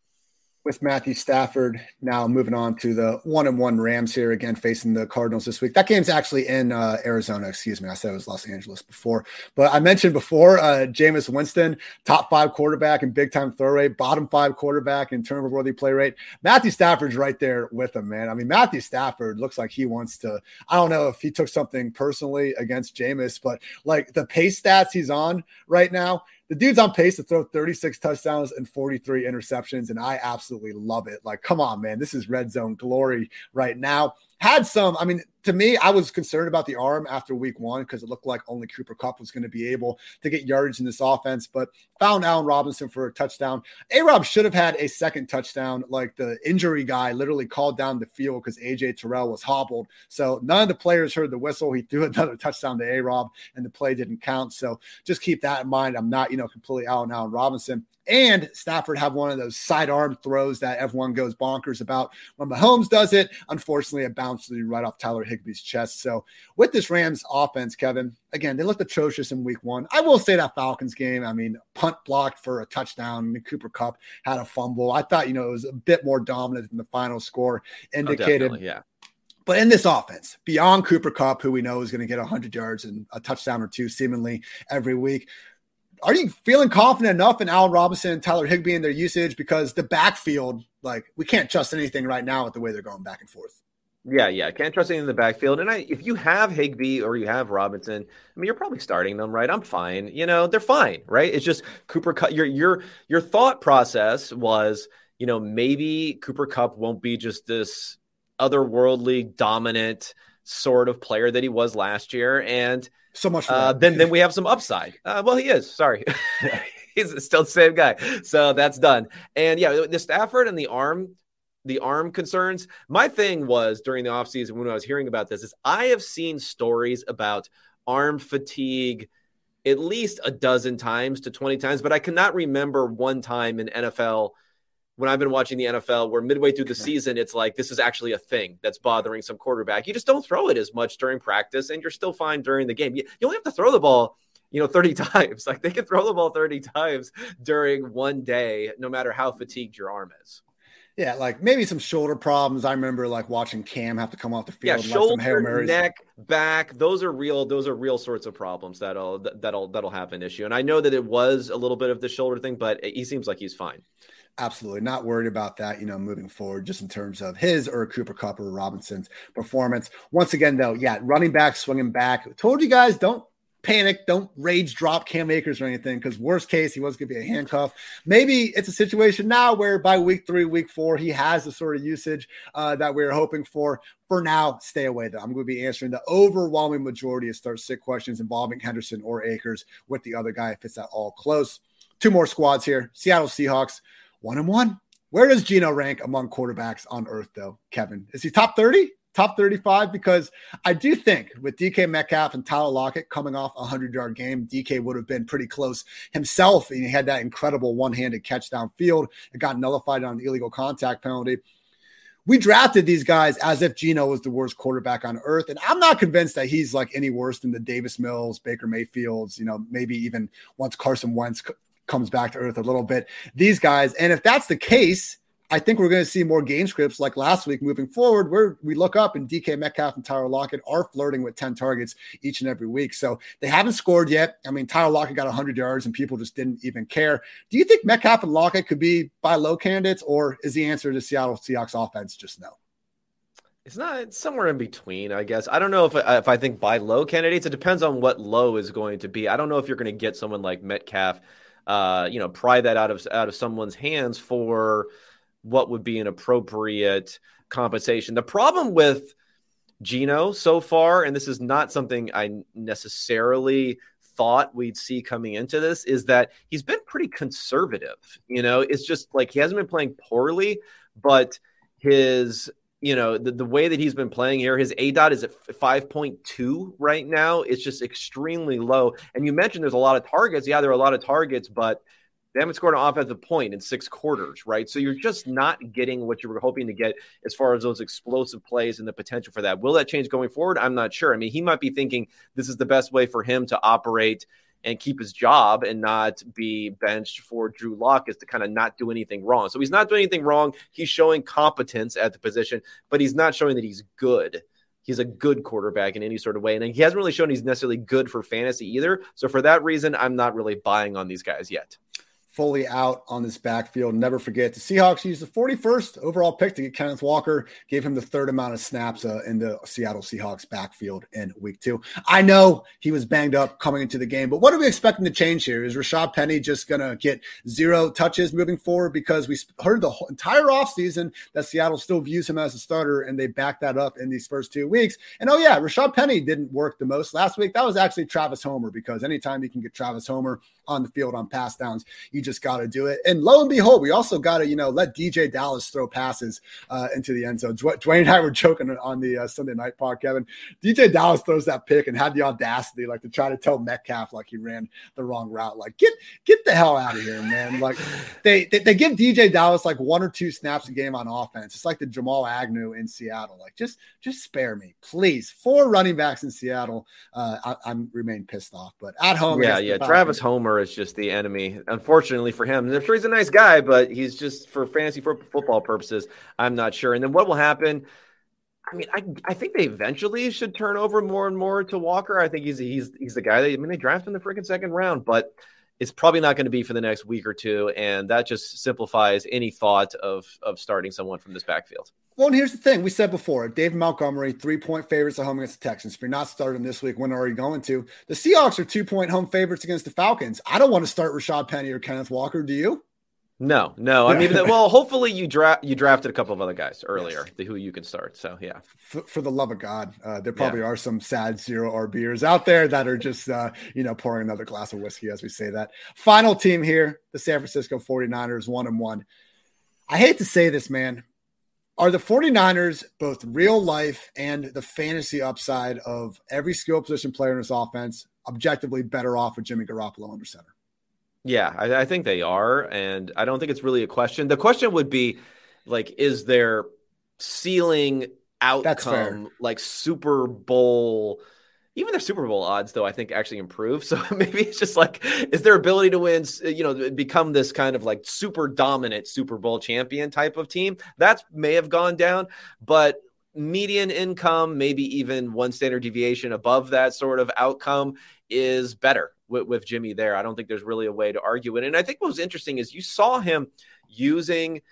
with Matthew Stafford. Now moving on to the one and one Rams here again facing the Cardinals this week. That game's actually in uh, Arizona. Excuse me, I said it was Los Angeles before, but I mentioned before uh, Jameis Winston, top five quarterback in big time throw rate, bottom five quarterback in turnover worthy play rate. Matthew Stafford's right there with him, man. I mean, Matthew Stafford looks like he wants to. I don't know if he took something personally against Jameis, but like the pace stats he's on right now, the dude's on pace to throw 36 touchdowns and 43 interceptions, and I absolutely love it. Like, come on, man, this is red zone glory right now had some. I mean, to me, I was concerned about the arm after week one because it looked like only Cooper Kupp was going to be able to get yardage in this offense, but found Allen Robinson for a touchdown. A Rob should have had a second touchdown. Like the injury guy literally called down the field because AJ Terrell was hobbled. So none of the players heard the whistle. He threw *laughs* another touchdown to A Rob and the play didn't count. So just keep that in mind. I'm not, you know, completely out on Allen Robinson and Stafford have one of those sidearm throws that everyone goes bonkers about. When Mahomes does it, unfortunately, it bounces right off Tyler Higbee's chest. So with this Rams offense, Kevin, again, they looked atrocious in week one. I will say that Falcons game, I mean, punt blocked for a touchdown. Cooper Kupp had a fumble. I thought, you know, it was a bit more dominant than the final score oh, indicated. Oh, yeah. But in this offense, beyond Cooper Kupp, who we know is going to get 100 yards and a touchdown or two seemingly every week, are you feeling confident enough in Allen Robinson and Tyler Higbee and their usage? Because the backfield, like we can't trust anything right now with the way they're going back and forth. Yeah, yeah, can't trust anything in the backfield. And I, if you have Higbee or you have Robinson, I mean, you're probably starting them, right? I'm fine. You know, they're fine, right? It's just Cooper Kupp. Your your your thought process was, you know, maybe Cooper Kupp won't be just this otherworldly dominant sort of player that he was last year, and so much. Uh, then then we have some upside. Uh, well, he is. Sorry, *laughs* he's still the same guy. So that's done. And yeah, the Stafford and the arm, the arm concerns. My thing was during the offseason when I was hearing about this is I have seen stories about arm fatigue at least a dozen times to 20 times, but I cannot remember one time in NFL when I've been watching the NFL where midway through the season, it's like this is actually a thing that's bothering some quarterback. You just don't throw it as much during practice and you're still fine during the game. You, you only have to throw the ball, you know, 30 *laughs* times. Like they can throw the ball 30 times during one day, no matter how fatigued your arm is. Yeah, like maybe some shoulder problems. I remember like watching Cam have to come off the field. Yeah, shoulder, neck, back. Those are real. Those are real sorts of problems that'll that'll that'll have an issue. And I know that it was a little bit of the shoulder thing, but he seems like he's fine. Absolutely, not worried about that. You know, moving forward, just in terms of his or Cooper Kupp or Robinson's performance. Once again, though, yeah, running back swinging back. Told you guys, don't panic. Don't rage drop Cam Akers or anything because worst case, he was going to be a handcuff. Maybe it's a situation now where by week three, week four, he has the sort of usage uh, that we are hoping for. For now, stay away though. I'm going to be answering the overwhelming majority of start sick questions involving Henderson or Akers with the other guy if it's at all close. Two more squads here. Seattle Seahawks, one and one. Where does Geno rank among quarterbacks on earth, though, Kevin? Is he top 30? top 35 because I do think with DK Metcalf and Tyler Lockett coming off a 100 yard game, DK would have been pretty close himself. And he had that incredible one handed catch downfield. It got nullified on an illegal contact penalty. We drafted these guys as if Geno was the worst quarterback on earth. And I'm not convinced that he's like any worse than the Davis Mills, Baker Mayfields, you know, maybe even once Carson Wentz comes back to earth a little bit. These guys. And if that's the case, I think we're going to see more game scripts like last week moving forward, where we look up and DK Metcalf and Tyler Lockett are flirting with 10 targets each and every week. So they haven't scored yet. I mean, Tyler Lockett got 100 yards and people just didn't even care. Do you think Metcalf and Lockett could be buy low candidates, or is the answer to Seattle Seahawks offense just no? It's not. It's somewhere in between, I guess. I don't know if if I think buy low candidates. It depends on what low is going to be. I don't know if you're going to get someone like Metcalf, uh, you know, pry that out of out of someone's hands for what would be an appropriate compensation. The problem with Geno so far, and this is not something I necessarily thought we'd see coming into this, is that he's been pretty conservative. You know, it's just like he hasn't been playing poorly, but his you know the, the way that he's been playing here his aDOT is at 5.2 right now it's just extremely low and you mentioned there's a lot of targets yeah there are a lot of targets but they haven't scored an offensive point in six quarters, right? So you're just not getting what you were hoping to get as far as those explosive plays and the potential for that. Will that change going forward? I'm not sure. I mean, he might be thinking this is the best way for him to operate and keep his job and not be benched for Drew Lock is to kind of not do anything wrong. So he's not doing anything wrong. He's showing competence at the position, but he's not showing that he's good he's a good quarterback in any sort of way. And he hasn't really shown he's necessarily good for fantasy either. So for that reason, I'm not really buying on these guys yet fully out on this backfield. Never forget the Seahawks used the 41st overall pick to get Kenneth Walker, gave him the third amount of snaps uh, in the Seattle Seahawks backfield in week two. I know he was banged up coming into the game, but what are we expecting to change here? Is Rashad Penny just going to get zero touches moving forward? Because we heard the entire offseason that Seattle still views him as a starter, and they backed that up in these first two weeks. And oh, yeah, Rashad Penny didn't work the most last week. That was actually Travis Homer, because anytime you can get Travis Homer on the field on pass downs, you just got to do it. And lo and behold, we also got to, you know, let DeeJay Dallas throw passes uh, into the end zone. Dwayne and I were joking on the uh, Sunday night pod, Kevin. DeeJay Dallas throws that pick and had the audacity, like, to try to tell Metcalf, like, he ran the wrong route. Like, get get the hell out of here, man. Like, they, they, they give DeeJay Dallas like one or two snaps a game on offense. It's like the Jamal Agnew in Seattle. Like, just just spare me, please. Four running backs in Seattle. Uh, I, am remain pissed off, but at home, yeah, yeah. Travis Homer is just the enemy. Unfortunately for him, I'm sure he's a nice guy, but he's just for fantasy football purposes. I'm not sure. And then what will happen? I mean, I, I think they eventually should turn over more and more to Walker. I think he's he's he's the guy that I mean they draft in the freaking second round, but it's probably not going to be for the next week or two, and that just simplifies any thought of of starting someone from this backfield. Well, and here's the thing: we said before, Dave Montgomery, three point favorites at home against the Texans. If you're not starting this week, when are you going to? The Seahawks are two point home favorites against the Falcons. I don't want to start Rashad Penny or Kenneth Walker. Do you? No, no. I mean, *laughs* well, hopefully you draft you drafted a couple of other guys earlier yes. who you can start. So yeah. For, for the love of God, uh, there probably yeah. are some sad zero RBers out there that are just uh, you know pouring another glass of whiskey as we say that. Final team here, the San Francisco 49ers, one and one. I hate to say this, man. Are the 49ers both real life and the fantasy upside of every skill position player in this offense objectively better off with Jimmy Garoppolo under center? Yeah, I, I think they are. And I don't think it's really a question. The question would be like, is their ceiling outcome like Super Bowl? Even their Super Bowl odds, though, I think actually improved. *laughs* So maybe it's just like, is their ability to win, you know, become this kind of like super dominant Super Bowl champion type of team? That may have gone down, but median income, maybe even one standard deviation above that sort of outcome is better with, with Jimmy there. I don't think there's really a way to argue it. And I think what was interesting is you saw him using –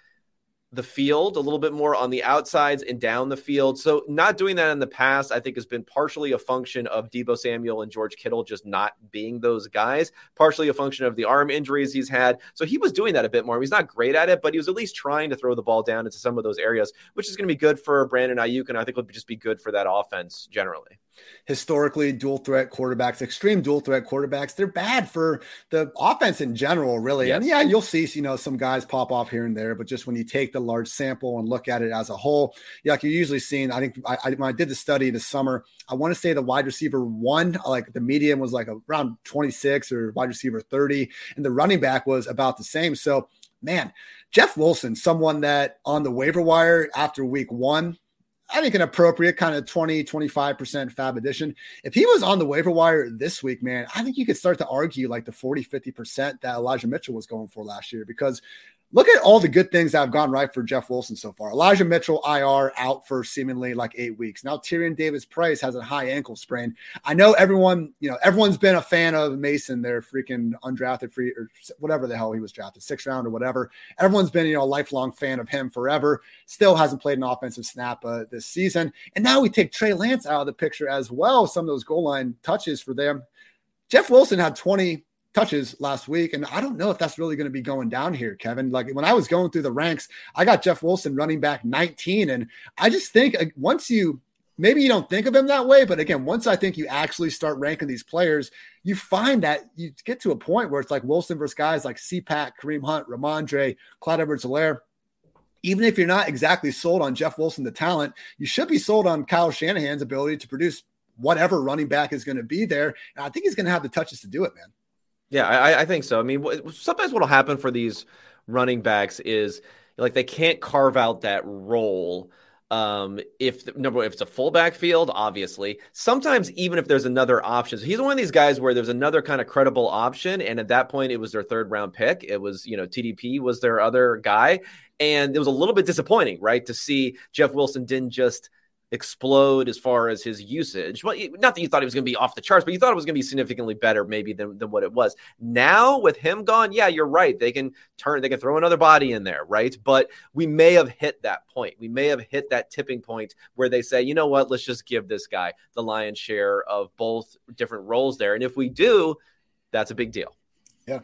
the field a little bit more on the outsides and down the field. So not doing that in the past, I think, has been partially a function of Deebo Samuel and George Kittle just not being those guys, partially a function of the arm injuries he's had. So he was doing that a bit more. He's not great at it, but he was at least trying to throw the ball down into some of those areas, which is going to be good for Brandon Aiyuk, and I think would just be good for that offense generally historically dual threat quarterbacks, extreme dual threat quarterbacks, they're bad for the offense in general, really. Yes. And yeah, you'll see, you know, some guys pop off here and there, but just when you take the large sample and look at it as a whole, yeah, like you're usually seeing, I think I, I, when I did the study this summer, I want to say the wide receiver one, like the median was like around 26 or wide receiver 30, and the running back was about the same. So, man, Jeff Wilson, someone that on the waiver wire after week one, I think an appropriate kind of 20, 25% FAAB addition. If he was on the waiver wire this week, man, I think you could start to argue like the 40, 50% that Elijah Mitchell was going for last year because look at all the good things that have gone right for Jeff Wilson so far. Elijah Mitchell IR out for seemingly like eight weeks. Now Tyrion Davis Price has a high ankle sprain. I know everyone, you know, everyone's been a fan of Mason, their freaking undrafted free or whatever the hell he was drafted, sixth round or whatever. Everyone's been, you know, a lifelong fan of him forever. Still hasn't played an offensive snap uh, this season. And now we take Trey Lance out of the picture as well. Some of those goal line touches for them. Jeff Wilson had 20 touches last week. And I don't know if that's really going to be going down here, Kevin. Like when I was going through the ranks, I got Jeff Wilson running back 19. And I just think once you maybe you don't think of him that way, but again, once I think you actually start ranking these players, you find that you get to a point where it's like Wilson versus guys like CPAC, Kareem Hunt, Rhamondre, Clyde Edwards Helaire. Even if you're not exactly sold on Jeff Wilson, the talent, you should be sold on Kyle Shanahan's ability to produce whatever running back is going to be there. And I think he's going to have the touches to do it, man. Yeah, I, I think so. I mean, sometimes what'll happen for these running backs is like they can't carve out that role. Um, if number if it's a fullback field, obviously, sometimes even if there's another option, so he's one of these guys where there's another kind of credible option, and at that point, it was their third round pick. It was you know TDP was their other guy, and it was a little bit disappointing, right, to see Jeff Wilson didn't just explode as far as his usage. Well, not that you thought he was going to be off the charts, but you thought it was going to be significantly better maybe than, than what it was. Now with him gone, yeah, you're right. They can turn, they can throw another body in there, right? But we may have hit that point. We may have hit that tipping point where they say, you know what, let's just give this guy the lion's share of both different roles there. And if we do, that's a big deal. Yeah.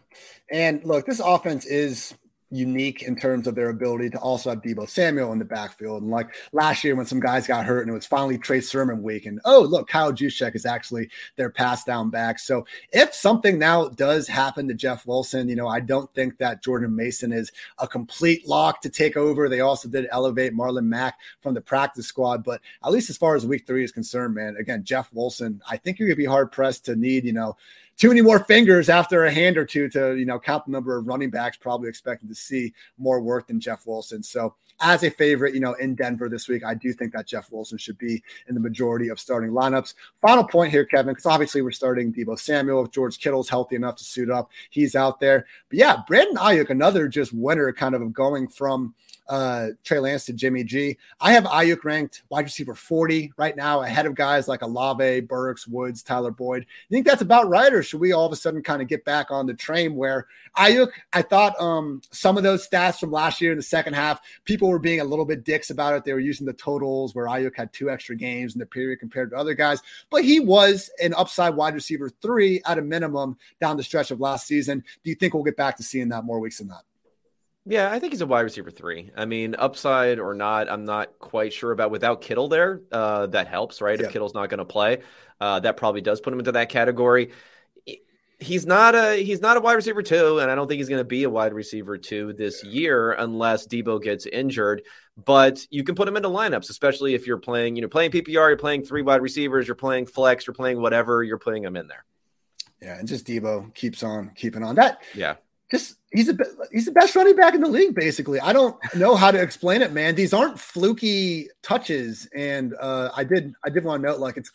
And look, this offense is unique in terms of their ability to also have Deebo Samuel in the backfield. And like last year when some guys got hurt and it was finally Trey Sermon week, and oh, look, Kyle Juszczyk is actually their pass down back. So if something now does happen to Jeff Wilson, you know, I don't think that Jordan Mason is a complete lock to take over. They also did elevate Marlon Mack from the practice squad. But at least as far as week three is concerned, man, again, Jeff Wilson, I think you're going to be hard pressed to need, you know, too many more fingers after a hand or two to you know count the number of running backs probably expecting to see more work than Jeff Wilson. So as a favorite, you know, in Denver this week, I do think that Jeff Wilson should be in the majority of starting lineups. Final point here, Kevin, because obviously we're starting Deebo Samuel. If George Kittle's healthy enough to suit up, he's out there. But yeah, Brandon Aiyuk, another just winner kind of going from uh, Trey Lance to Jimmy G. I have Aiyuk ranked wide receiver 40 right now, ahead of guys like Olave, Burks, Woods, Tyler Boyd. You think that's about right, or should we all of a sudden kind of get back on the train where Aiyuk? I thought um, some of those stats from last year in the second half, people were being a little bit dicks about it. They were using the totals where Aiyuk had two extra games in the period compared to other guys, but he was an upside wide receiver three at a minimum down the stretch of last season. Do you think we'll get back to seeing that more weeks than that? Yeah, I think he's a wide receiver three. I mean, upside or not, I'm not quite sure about. Without Kittle there, uh, that helps, right? Yeah. If Kittle's not going to play, uh, that probably does put him into that category. He's not a he's not a wide receiver two, and I don't think he's going to be a wide receiver two this year unless Deebo gets injured. But you can put him into lineups, especially if you're playing, you know, playing PPR, you're playing three wide receivers, you're playing flex, you're playing whatever, you're putting him in there. Yeah, and just Deebo keeps on keeping on. That yeah, just he's a he's the best running back in the league. Basically, I don't know how to explain it, man. These aren't fluky touches, and uh, I did I did want to note like it's.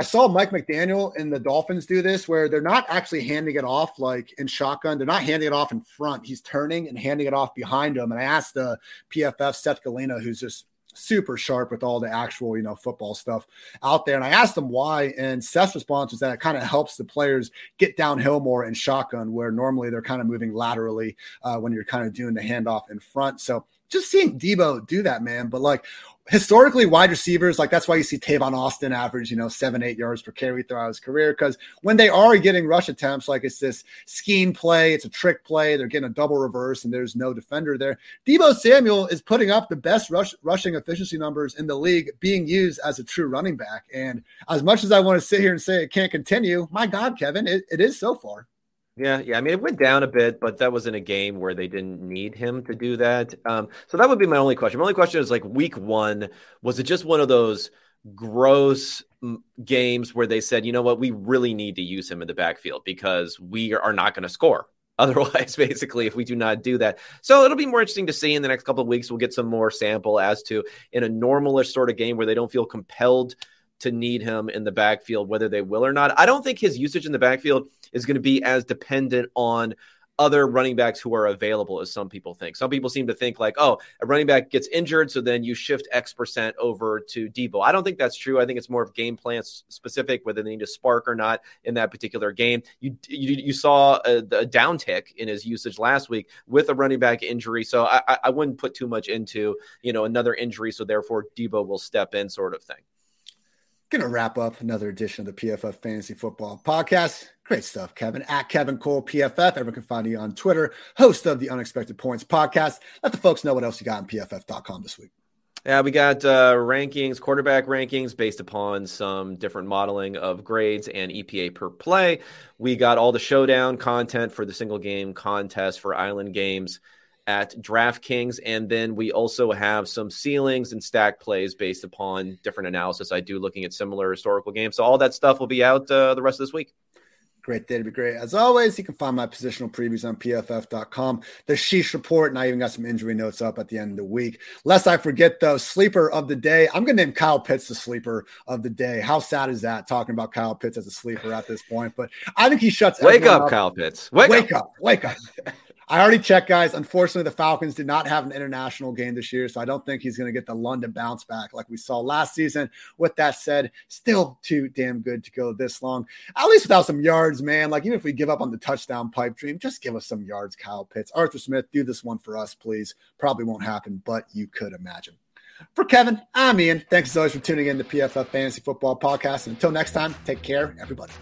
I saw Mike McDaniel and the Dolphins do this where they're not actually handing it off like in shotgun. They're not handing it off in front. He's turning and handing it off behind him. And I asked the PFF Seth Galina, who's just super sharp with all the actual, you know, football stuff out there. And I asked him why, and Seth's response was that it kind of helps the players get downhill more in shotgun, where normally they're kind of moving laterally uh, when you're kind of doing the handoff in front. So just seeing Deebo do that, man. But like historically, wide receivers, like that's why you see Tavon Austin average, you know, seven, eight yards per carry throughout his career. Because when they are getting rush attempts, like it's this scheme play, it's a trick play, they're getting a double reverse, and there's no defender there. Deebo Samuel is putting up the best rush, rushing efficiency numbers in the league, being used as a true running back. And as much as I want to sit here and say it can't continue, my God, Kevin, it, it is so far. Yeah, yeah. I mean, it went down a bit, but that was in a game where they didn't need him to do that. Um, so that would be my only question. My only question is like week one, was it just one of those gross games where they said, you know what, we really need to use him in the backfield because we are not going to score *laughs* otherwise basically if we do not do that so it'll be more interesting to see in the next couple of weeks we'll get some more sample as to in a normalish sort of game where they don't feel compelled to need him in the backfield, whether they will or not. I don't think his usage in the backfield is going to be as dependent on other running backs who are available as some people think. Some people seem to think like, oh, a running back gets injured, so then you shift X percent over to Deebo. I don't think that's true. I think it's more of game plan specific, whether they need to spark or not in that particular game. You you, you saw a, a downtick in his usage last week with a running back injury, so I, I wouldn't put too much into you know another injury, so therefore Deebo will step in, sort of thing. Gonna wrap up another edition of the PFF Fantasy Football Podcast. Great stuff, Kevin. At Kevin Cole PFF. Everyone can find you on Twitter. Host of the Unexpected Points podcast. Let the folks know what else you got on PFF.com this week. Yeah, we got uh, rankings, quarterback rankings based upon some different modeling of grades and EPA per play. We got all the showdown content for the single game contest for Island Games at DraftKings. And then we also have some ceilings and stack plays based upon different analysis I do looking at similar historical games. So all that stuff will be out uh, the rest of this week. Great day to be great. As always, you can find my positional previews on pff.com. The Sheesh report, and I even got some injury notes up at the end of the week. Lest I forget, though, sleeper of the day. I'm going to name Kyle Pitts the sleeper of the day. How sad is that talking about Kyle Pitts as a sleeper at this point? But I think he shuts. Wake up, up, Kyle Pitts. Wake, wake up. up. Wake up. *laughs* I already checked, guys. Unfortunately, the Falcons did not have an international game this year, so I don't think he's going to get the London bounce back like we saw last season. With that said, still too damn good to go this long. At least without some yards, man. Like even if we give up on the touchdown pipe dream, just give us some yards, Kyle Pitts. Arthur Smith, do this one for us, please. Probably won't happen, but you could imagine. For Kevin, I'm Ian. Thanks as always for tuning in to PFF Fantasy Football Podcast. And until next time, take care, everybody.